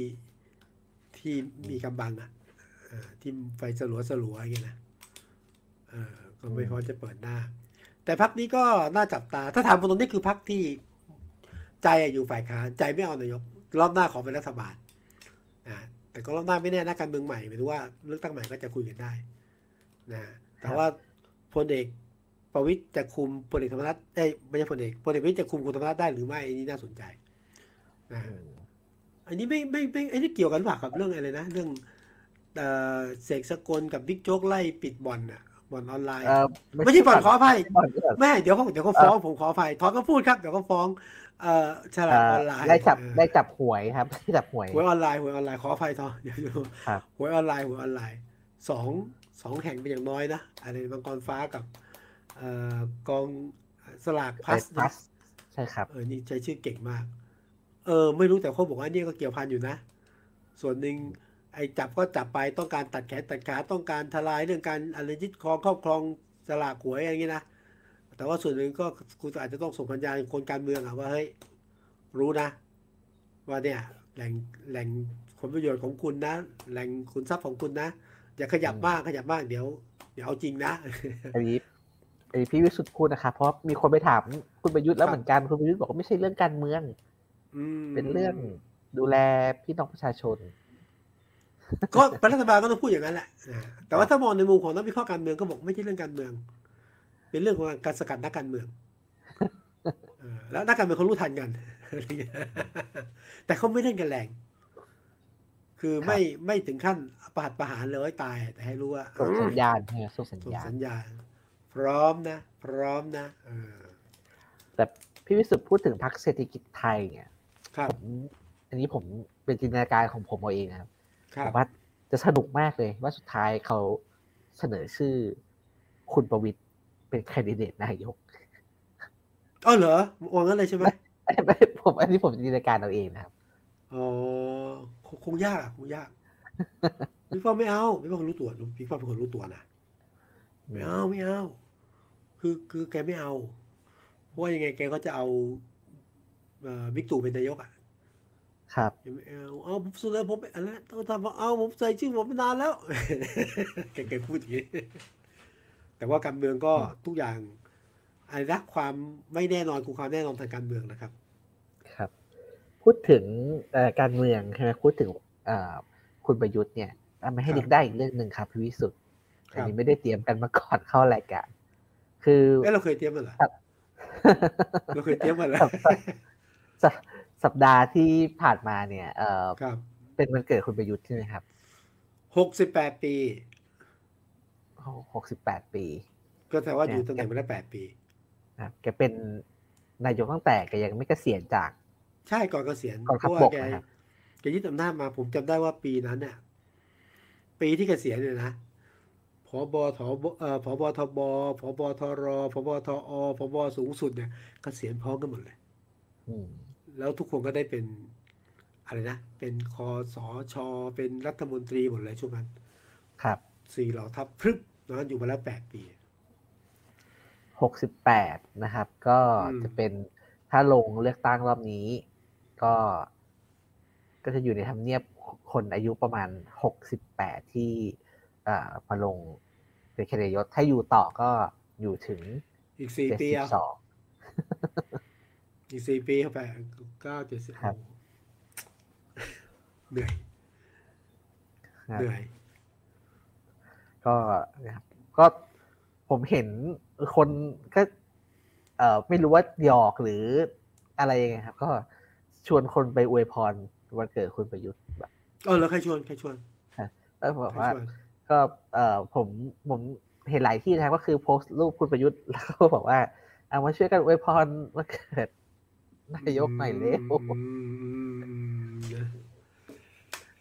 ที่มีกำบังอะที่ไฟสลัวสลัวอย่างเงี้ยนะออก็ไม่พอจะเปิดหน้า แต่พักนี้ก็น่าจับตา ถ้าถามคนตรงนี้คือพักที่ใจอยู่ฝ่ายค้านใจไม่เอานายกรอบหน้าขอเป็นรัฐบาลนะแต่ก็รอบหน้าไม่แน่นะการเมืองใหม่หมายถึงว่าเลือกตั้งใหม่ก็จะคุยกันได้นะแต่ว่าพลเอกประวิตยจะคุมพลเอกธรรมนัฐเอ้ไม่ใช่พลเอกพลเอกประวิตยจะคุมคุณธรรมนัฐได้หรือไม่อันนี้น่าสนใจ อืมอันนี้ไม่ไม่ไม่อันนี้เกี่ยวกันหรือเปล่ากับเรื่องอะไรนะ เรื่องเอ่อเสกสกลกับบิ๊กโจ๊กไล่ปิดบ่อนอะบ่อนออนไลน์เอ่อไม่ใช่บ่อนขออภัยบ่อนก่อนไม่เดี๋ยวเขาเดี๋ยวเขาฟ้องผมขออภัยทอนก็พูดครับเดี๋ยวเขาฟ้องเอ่อฉลาดออนไลน์ได้จับเออได้จับหวยครับได้จับหวยหวยออนไลน์หวยออนไลน์ขออภัยทอนเดี๋ยวดูครับหวยออนไลน์หวยออนไลน์สองสองแห่งเป็นอย่างน้อยนะอะไรมังกรฟ้ากับเอ่อกองสลากพลัสพลัสใช่ครับเออนี่ใช้ชื่อเก่งมาก เออไม่รู้แต่เขาบอกว่าเนี่ยก็เกี่ยวพันอยู่นะ ส่วนหนึ่งไอ้จับก็จับไปต้องการตัดแขนตัดขาต้องการทลายเรื่องการอะไรยึดครองครอบครองสลากหวยอะไรอย่างงี้นะแต่ว่าส่วนหนึ่งก็คุณอาจจะต้องส่งสัญญาณคนการเมืองอะว่าเฮ้ยรู้นะ ว่าเนี่ยแหล่งแหล่งผลประโยชน์ของคุณนะ แหล่งคุณทรัพย์ของคุณนะอย่าขยับอืมมากขยับมากเดี๋ยวเดี๋ยวเอาจริงนะอันนี้อันนี้พี่วิสุทธ์พูดนะครับเพราะมีคนไปถามคุณประยุทธ์แล้วครับเหมือนกันคุณประยุทธ์บอกว่าไม่ใช่เรื่องการเมืองอืม เป็นเรื่องดูแลพี่น้องประชาชน ก็เป็นรัฐบาลก็ต้องพูดอย่างนั้นแหละนะแต่ว่าถ้ามองในมุมของนักวิเคราะห์การเมืองก็บอกไม่ใช่เรื่องการเมือง เป็นเรื่องของการสกัดนักการเมืองเออแล้วนักการเมืองเขารู้ทันกันอะไรเงี้ยแต่เขาไม่เล่นกันแรง คือไม่ไม่ถึงขั้นประหัตประหารเลยตาย แต่ให้รู้ว่าส่งสัญญาณใช่ไหมส่งสัญส่งญาณสัญญาณ พร้อมนะ พร้อมนะเออแต่พี่วิสุทธ์พูดถึงพรรคเศรษฐกิจไทยเนี่ย ครับผมอันนี้ผมเป็นจินตนาการของผมเอาเองนะครับครัผบมว่าจะสนุกมากเลยว่าสุดท้ายเขาเสนอชื่อคุณประวิตยเป็นแคนดิเดตนายกอ๋อเหรอวางงั้นเลยใช่ไหมไม่ผมอันนี้ผมจินตนาการเอาเองนะครับอ๋อคงคงยากอะคงยากพี่ฟ้าไม่เอาพี่ฟ้าคนรู้ตัวพี่ฟ้าเป็นคนรู้ตัวนะไม่เอาไม่เอา คือคือแกไม่เอาเพราะว่ายังไงแกก็จะเอาเอ่อ บิ๊กตู่เป็นนายกอะครับแกไม่เอาเอาผมสุดแล้วผมอันนั้นต้องทำว่าเอาผมใส่ชื่อผมมานานแล้วแกแกพูดอย่างนี้แต่ว่าการเมืองก็ทุกอย่างอะไรนะความไม่แน่นอนคือความแน่นอนทางการเมืองนะครับ ครับ พูดถึงเอ่อการเมืองใช่ไหมพูดถึงเอ่อคุณประยุทธ์เนี่ยทำให้ครับนึกได้อีกเรื่องหนึ่งครับพี่วิสุทธ์ครับอันนี้ไม่ได้เตรียมกันมาก่อนเข้ารายการคือเอ้เราเคยเตรียมมันเหรอเราเคยเตรียมมันเหรอ สัปสัปดาห์ที่ผ่านมาเนี่ย เอ่อครับเป็นวันเกิดคุณประยุทธ์ใช่ไหมครับหกสิบแปดปีหกสิบแปดปี ก็แต่ว่าอยู่ตำแหน่งมาได้แปดปีนะครับแกเป็นนายกตั้งแต่แกยังไม่เกษียณจาก ใช่ก่อนเกษียณกองทัพเพราะว่าบกแกนะครับแกยึดอำนาจมาผมจำได้ว่าปีนั้นเนี่ยปีที่เกษียณเนี่ยนะผบทบเอ่อผบทบผบทรผบทอผบสูงสุดเนี่ยเกษียณพร้อมกันหมดเลย อืม แล้วทุกคนก็ได้เป็นอะไรนะ เป็นคอสอชอเป็นรัฐมนตรีหมดเลยช่วงนั้น ครับสี่เหล่าทัพพรึบนะอยู่มาแล้วแปดปีหกสิบแปดนะครับ ก็อืมจะเป็นถ้าลงเลือกตั้งรอบนี้ ก็ ก็จะอยู่ในทำเนียบคนอายุประมาณหกสิบแปดที่เอ่อมาลงเป็นแคนดิเดตนายกถ้าอยู่ต่อก็อยู่ถึงอีกสี่เจ็ดปีสิบเอาสอง อีกสี่ปีเข้าไปเก้าเจ็ดสิบครับเหนื่อยเหนื่อย ก็นะครับก็ผมเห็นคนก็ เอ่อไม่รู้ว่าหยอกหรืออะไรยังไงครับ ก็ชวนคนไปอวยพรวันเกิดคุณประยุทธ์แบบเออแล้วใครชวนใครชวนแล้วบอกใครว่าชวนก็เอ่อผมผมเห็นหลายที่นะครับก็คือโพสต์รูปคุณประยุทธ์แล้วก็บอกว่าเอามาช่วยกันอวยพรวันเกิด นายกหน่อยเร็วอืมอืมอืมนะ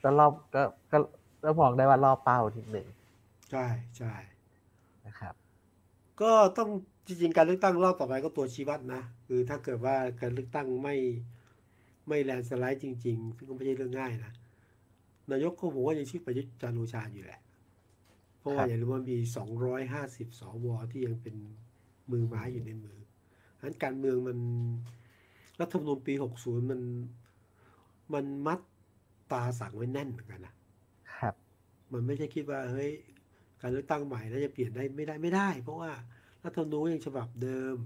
ก็รอบก็ก็ก็มองได้ว่ารอบเป้านิดหนึ่งใช่ใช่นะครับ ก็ต้องจริงๆการเลือกตั้งรอบต่อไปก็ตัวชี้วัดนะคือถ้าเกิดว่าการเลือกตั้งไม่ไม่แลนด์สไลด์จริง ๆ ซึ่งก็ไม่ใช่เรื่องง่ายนะนายกก็ผมว่ายังชื่อประยุทธ์จันทร์โอชาอยู่แหละ เพราะว่าอย่าลืมว่ามีสองร้อยห้าสิบสวที่ยังเป็นมือไม้อยู่ในมือฉะนั้นการเมืองมัน รัฐธรรมนูญปีหกศูนย์มันมันมัดตาสั่งไว้แน่นเหมือนกันนะครับ มันไม่ใช่คิดว่าเฮ้ยการเลือกตั้งใหม่แล้วจะเปลี่ยนได้ไม่ได้ไม่ได้ เพราะว่ารัฐธรรมนูญยังฉบับเดิม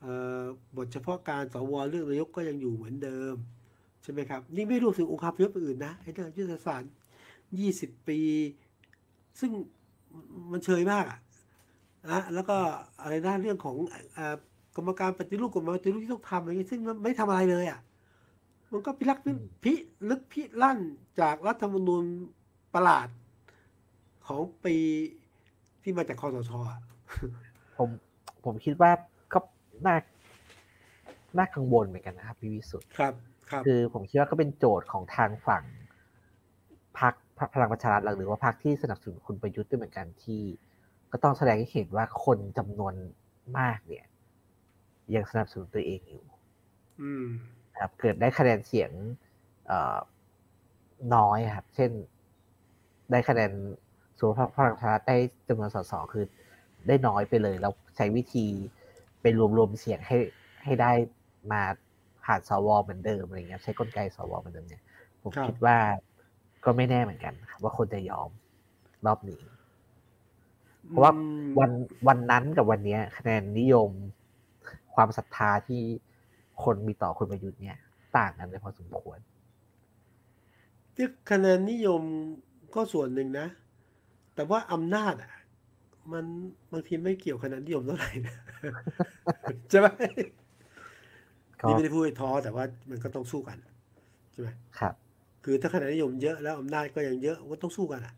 เอ่อบทเฉพาะการสวเรื่องนายกก็ยังอยู่เหมือนเดิม ใช่ไหมครับ นี่ไม่รวมถึงองค์คาพยพอื่นนะไอ้เรื่องยุทธศาสตร์ยี่สิบปี ซึ่งมันเชยมากอะอะแล้วก็อะไรนะเรื่องของอ่า กรรมการปฏิรูปกฎหมายปฏิรูปที่ต้องทำอะไรเงี้ยซึ่งมันไม่ทำอะไรเลยอะมันก็พิลักพิพิลึกพิลั่นจากรัฐธรรมนูญประหลาดของปีที่มาจากคอสชอะผมผมคิดว่าก็น่าน่ากังวลเหมือนกันนะครับพี่วิสุทธ์ครับ ครับ คือผมคิดว่าก็เป็นโจทย์ของทางฝั่งพรรคพลังประชารัฐหรือว่าพรรคที่สนับสนุนคุณประยุทธ์ด้วยเหมือนกันที่ ก็ต้องแสดงให้เห็นว่าคนจำนวนมากเนี่ย ยังสนับสนุนตัวเองอยู่อืมครับ เกิดได้คะแนนเสียงน้อยครับ เช่น ได้คะแนนส่วนพลังประชารัฐได้จำนวนสสคือได้น้อยไปเลย แล้วใช้วิธีไปรวมๆเสียงให้ให้ได้มาผ่านสวเหมือนเดิมอะไรเงี้ยใช้กลไกสวเหมือนเดิมเนี่ย ผมคิดว่าก็ไม่แน่เหมือนกันครับว่าคนจะยอมรอบนี้ เพราะว่าวันวันนั้นกับวันนี้คะแนนนิยม ความศรัทธาที่คนมีต่อคุณประยุทธ์เนี่ย ต่างกันเลยพอสมควรที่คะแนนนิยมก็ส่วนหนึ่งนะ แต่ว่าอำนาจอะ มันบางทีไม่เกี่ยวคะแนนนิยมเท่าไหร่นะใช่ไหมนี่ไม่ได้พูดท้อแต่ว่ามันก็ต้องสู้กันใช่ไหมครับ คือถ้าคะแนนนิยมเยอะแล้วอำนาจก็ยังเยอะก็ต้องสู้กันอะ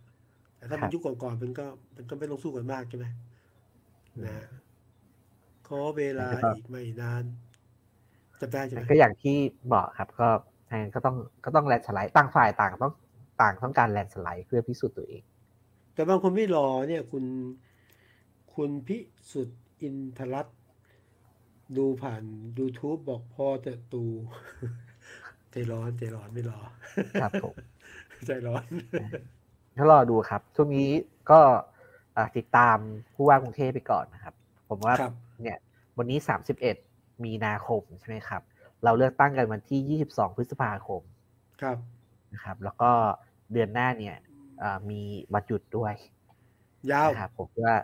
แต่ถ้ามันยุคก่อนๆมันก็มันก็ไม่ต้องสู้กันมากใช่ไหมนะ ขอเวลาอีกไม่นานจะได้ใช่ไหมก็อย่างที่บอกครับ ก็ทางก็ต้องก็ต้องแลนสไลด์ต่างฝ่ายต่างต้องต่างต้องการแลนสไลด์เพื่อพิสูจน์ตัวเอง แต่บางคนไม่รอเนี่ยคุณคุณพิสุทธิ์อินทรัตดูผ่าน YouTube บอกพอแต่ตูใจร้อนใจร้อนไม่รอ ครับผมใจร้อนก็รอดูครับ ช่วงนี้ก็ติดตามผู้ว่ากรุงเทพไปก่อนนะครับ ผมว่า เนี่ยวันนี้สามสิบเอ็ดมีนาคมใช่ไหมครับ เราเลือกตั้งกันวันที่ยี่สิบสองพฤษภาคมครับนะครับ แล้วก็เดือนหน้าเนี่ยมีวันหยุดด้วย ยาวนะครับผมว่า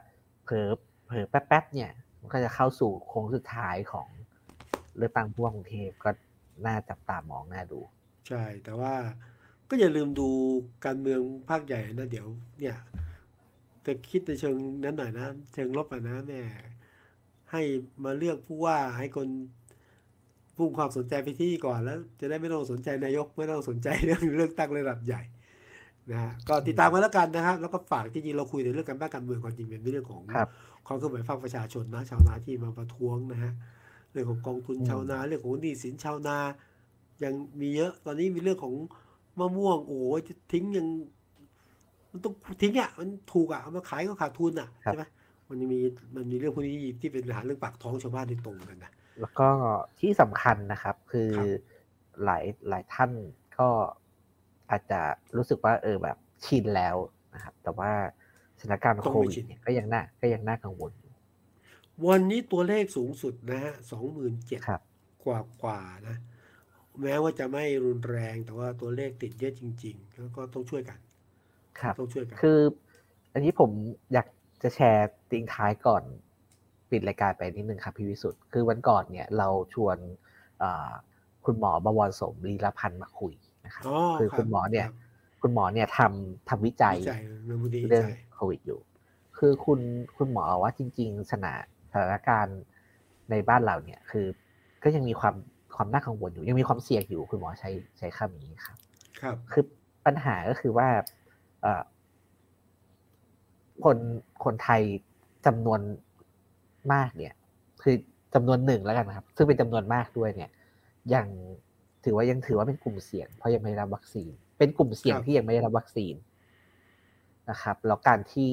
เผลอเผลอแป๊บๆเนี่ย มันก็จะเข้าสู่โค้งสุดท้ายของเลือกตั้งผู้ว่ากรุงเทพก็น่าจับตามองน่าดู ใช่ แต่ว่าก็อย่าลืมดูการเมืองภาคใหญ่นะเดี๋ยว เนี่ยแต่คิดในเชิงนั้นหน่อยนะ เชิงลบอะนะแม่ ให้มาเลือกผู้ว่าให้คนพุ่งความสนใจไปที่ก่อนแล้ว จะได้ไม่ต้องสนใจนายกไม่ต้องสนใจเรื่องเลือกตั้งระดับใหญ่นะฮะก็ติดตามกันแล้วกันนะครับ แล้วก็ฝากจริงๆเราคุยในเรื่องการบ้านการเมืองก่อนจริงเป็นเรื่องของความเคลื่อนไหวภาคประชาชนนะชาวนาที่มาประท้วงนะฮะเรื่องของกองทุนชาวนาเรื่องของหนี้สินชาวนา ยังมีเยอะตอนนี้มีเรื่องของมะม่วงโอ้ยจะทิ้งยังมันต้องทิ้งอะมันถูกอะเอามาขายก็ขาดทุนอะใช่ไหม มันมีมันมีเรื่องพวกนี้ที่เป็นปัญหาเรื่องปากท้องชาวบ้านโดยตรงกันนะแล้วก็ที่สำคัญนะครับ คือหลายหลายท่านก็อาจจะรู้สึกว่าเออแบบชินแล้วนะครับ แต่ว่าสถานการณ์โควิดเนี่ยก็ยังน่าก็ยังน่ากังวลอยู่วันนี้ตัวเลขสูงสุดนะฮะสองหมื่นเจ็ดครับกว่ากว่านะ แม้ว่าจะไม่รุนแรงแต่ว่าตัวเลขติดเยอะจริง ๆ แล้วก็ต้องช่วยกัน ครับต้องช่วยกัน คือ อันนี้ผมอยาก จะแชร์ติงท้ายก่อนปิดรายการไปนิดนึงครับพี่วิสุทธ์คือวันก่อนเนี่ยเราชวนคุณหมอบวรสมลีรพันธ์มาคุยนะครับคือคุณหมอเนี่ย คุณหมอเนี่ยทำทำวิจัยเรื่องโควิดอยู่ คือคุณคุณหมอว่าจริง ๆสถานสถานการณ์ในบ้านเราเนี่ยคือ ก็ยังมีความความน่ากังวลอยู่ ยังมีความเสี่ยงอยู่คุณหมอใช้ใช้คำนี้ครับ ครับ คือปัญหาก็คือว่า คนคนไทยจำนวนมากเนี่ย คือจำนวนหนึ่งแล้วกันครับ ซึ่งเป็นจำนวนมากด้วยเนี่ยยังถือว่ายังถือว่าเป็นกลุ่มเสี่ยง เพราะยังไม่ได้รับวัคซีน เป็นกลุ่มเสี่ยงที่ยังไม่ได้รับวัคซีนนะครับแล้วการที่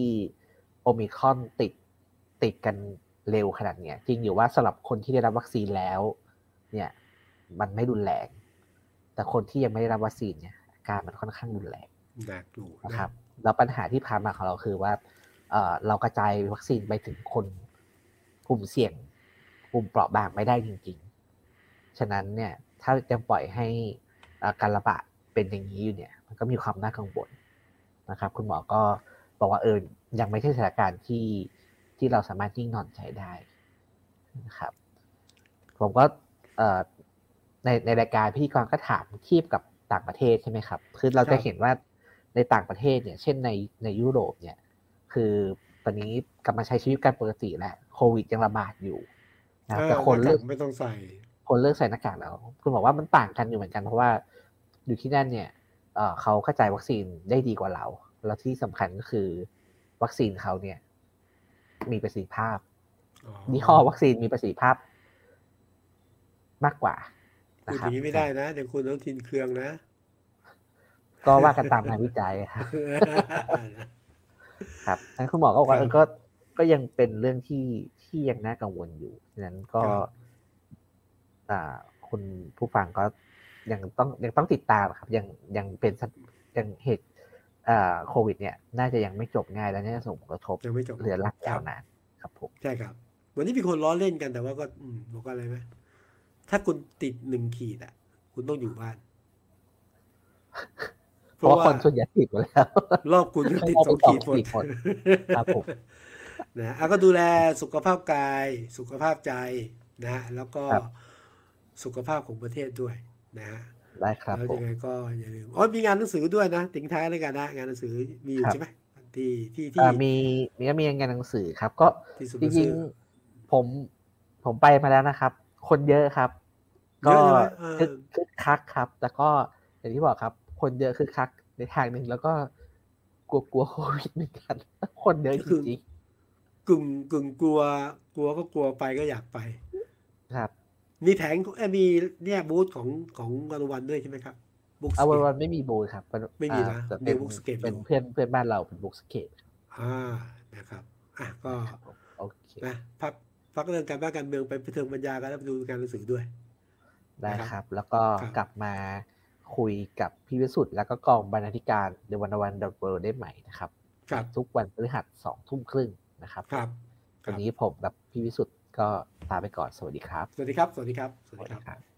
โอมิครอนติดติดกันเร็วขนาดเนี้ยจริงอยู่ว่าสำหรับคนที่ได้รับวัคซีนแล้ว เนี่ย มันไม่รุนแรง แต่คนที่ยังไม่ได้รับวัคซีนเนี่ยอาการมันค่อนข้างรุนแรงหนักอยู่นะครับ แล้วปัญหาที่ผ่านมาของเราคือว่าเเรากระจายวัคซีนไปถึงคนกลุ่มเสี่ยง กลุ่มเปราะบางไม่ได้จริง ๆ ฉะนั้นเนี่ยถ้ายังปล่อยให้การระบาดเป็นอย่างนี้อยู่เนี่ย มันก็มีความน่ากังวลนะครับ คุณหมอก็บอกว่าเออยังไม่ใช่สถานการณ์ที่ที่เราสามารถยิ่งนอนใจได้นะครับ ผมก็ในในรายการพิธีกรก็ถามเทียบกับต่างประเทศใช่ไหมครับ คือเราจะเห็นว่า ในต่างประเทศเนี่ย เช่นในในยุโรปเนี่ย คือตอนนี้กลับมาใช้ชีวิตกันปกติแล้วโควิดยังระบาดอยู่นะเออแต่คนหาเลิกากไม่ต้องใส่ คนเลิกใส่หน้ากากแล้ว คุณบอกว่ามันต่างกันอยู่เหมือนกันเพราะว่าอยู่ที่นั่นเนี่ยเอ่อเขากระจายวัคซีนได้ดีกว่าเรา แล้วที่สำคัญก็คือวัคซีนเขาเนี่ย มีประสิทธิภาพอ๋อยี่ห้อวัคซีนมีประสิทธิภาพ มากกว่าพูนะดคอรับย่างนี้ไม่ได้นะเดี๋ยวคุณต้องทินเครื่องนะ ก็ว่ากันตามงานวิจัยครับครับนั้นคุณหมอก็บอกว่าครับเออก็ก็ยังเป็นเรื่องที่ที่ยังน่ากังวลอยู่ฉะนั้นก็ครับอ่าคุณผู้ฟังก็ยังต้องยังต้องติดตามครับ ยังยังเป็นสถยังเหตุอ่าโควิด เนี่ย น่าจะยังไม่จบง่ายและน่าจะส่งผลกระทบยังไม่จบเรือนรักครัยาบวนานครับผมใช่ครับ วันนี้มีคนล้อเล่นกันแต่ว่าก็อืมบอกว่าอะไรไหมถ้าคุณติดหนึ่งขีดอะ คุณต้องอยู่บ้าน เพราะว่าคนส่วนใหญ่ติดหมดแล้ว รอบคุณก็ติดสองขีดหมดหมดครับผมนะอะก็ดูแลสุขภาพกาย สุขภาพใจนะ แล้วก็ครับสุขภาพของประเทศด้วยนะฮะได้ครับแล้วผยัมงไงก็อย่าลืมอ๋อมีงานหนังสือด้วยนะทิ้งท้ายเลยกันนะ งานหนังสือมีอยู่ครับใช่ไหมที่ที่ที่อ่ามีมีก็มีงานหนังสือครับ ก็ที่สุดจริงๆผมผมไปมาแล้วนะครับ คนเยอะครับเยก็อะใช่ไหมเออคึกคึกคักครับ แต่ก็อย่างที่บอกครับ คนเยอะคึกคักในทางหนึ่งแล้วก็กลัวกลัวโควิดเหมือนกัน คนเยอะจริงกึ่งกึ่งกลัว กลัวก็กลัวไปก็อยากไปๆครับ มีแผงเอ้ยมีเนี่ยบูธของของวันวันด้วยใช่ไหมครับบุ๊กเอาวันวันไม่มีบูธครับนไม่มีนะอ่าแต่มีเป็น Bookscape เป็นอยู่เพื่อนเพื่อนบ้านเราเป็นบุ๊กสเกตอ่านะครับอะก็โอเคนะพักพักเรื่องการบ้านการเมืองไปเทิงปัญญากันแล้วไปดูการหนังสือด้วยได้นะครับครับ แล้วก็ครับกลับมา คุยกับพี่วิสุทธ์แล้วก็กองบรรณาธิการเดวันวันดอทเวิได้ใหม่นะครับครับทุกวันพฤหัสสองทุ่มครึ่งนะครับครับควัรันบนี้ผมกับพี่วิสุทธ์ก็ลาไปก่อนสวัสดีครับ สวัสดีครับ สวัสดีครับ สวัสสวัดีสคดีรับครับ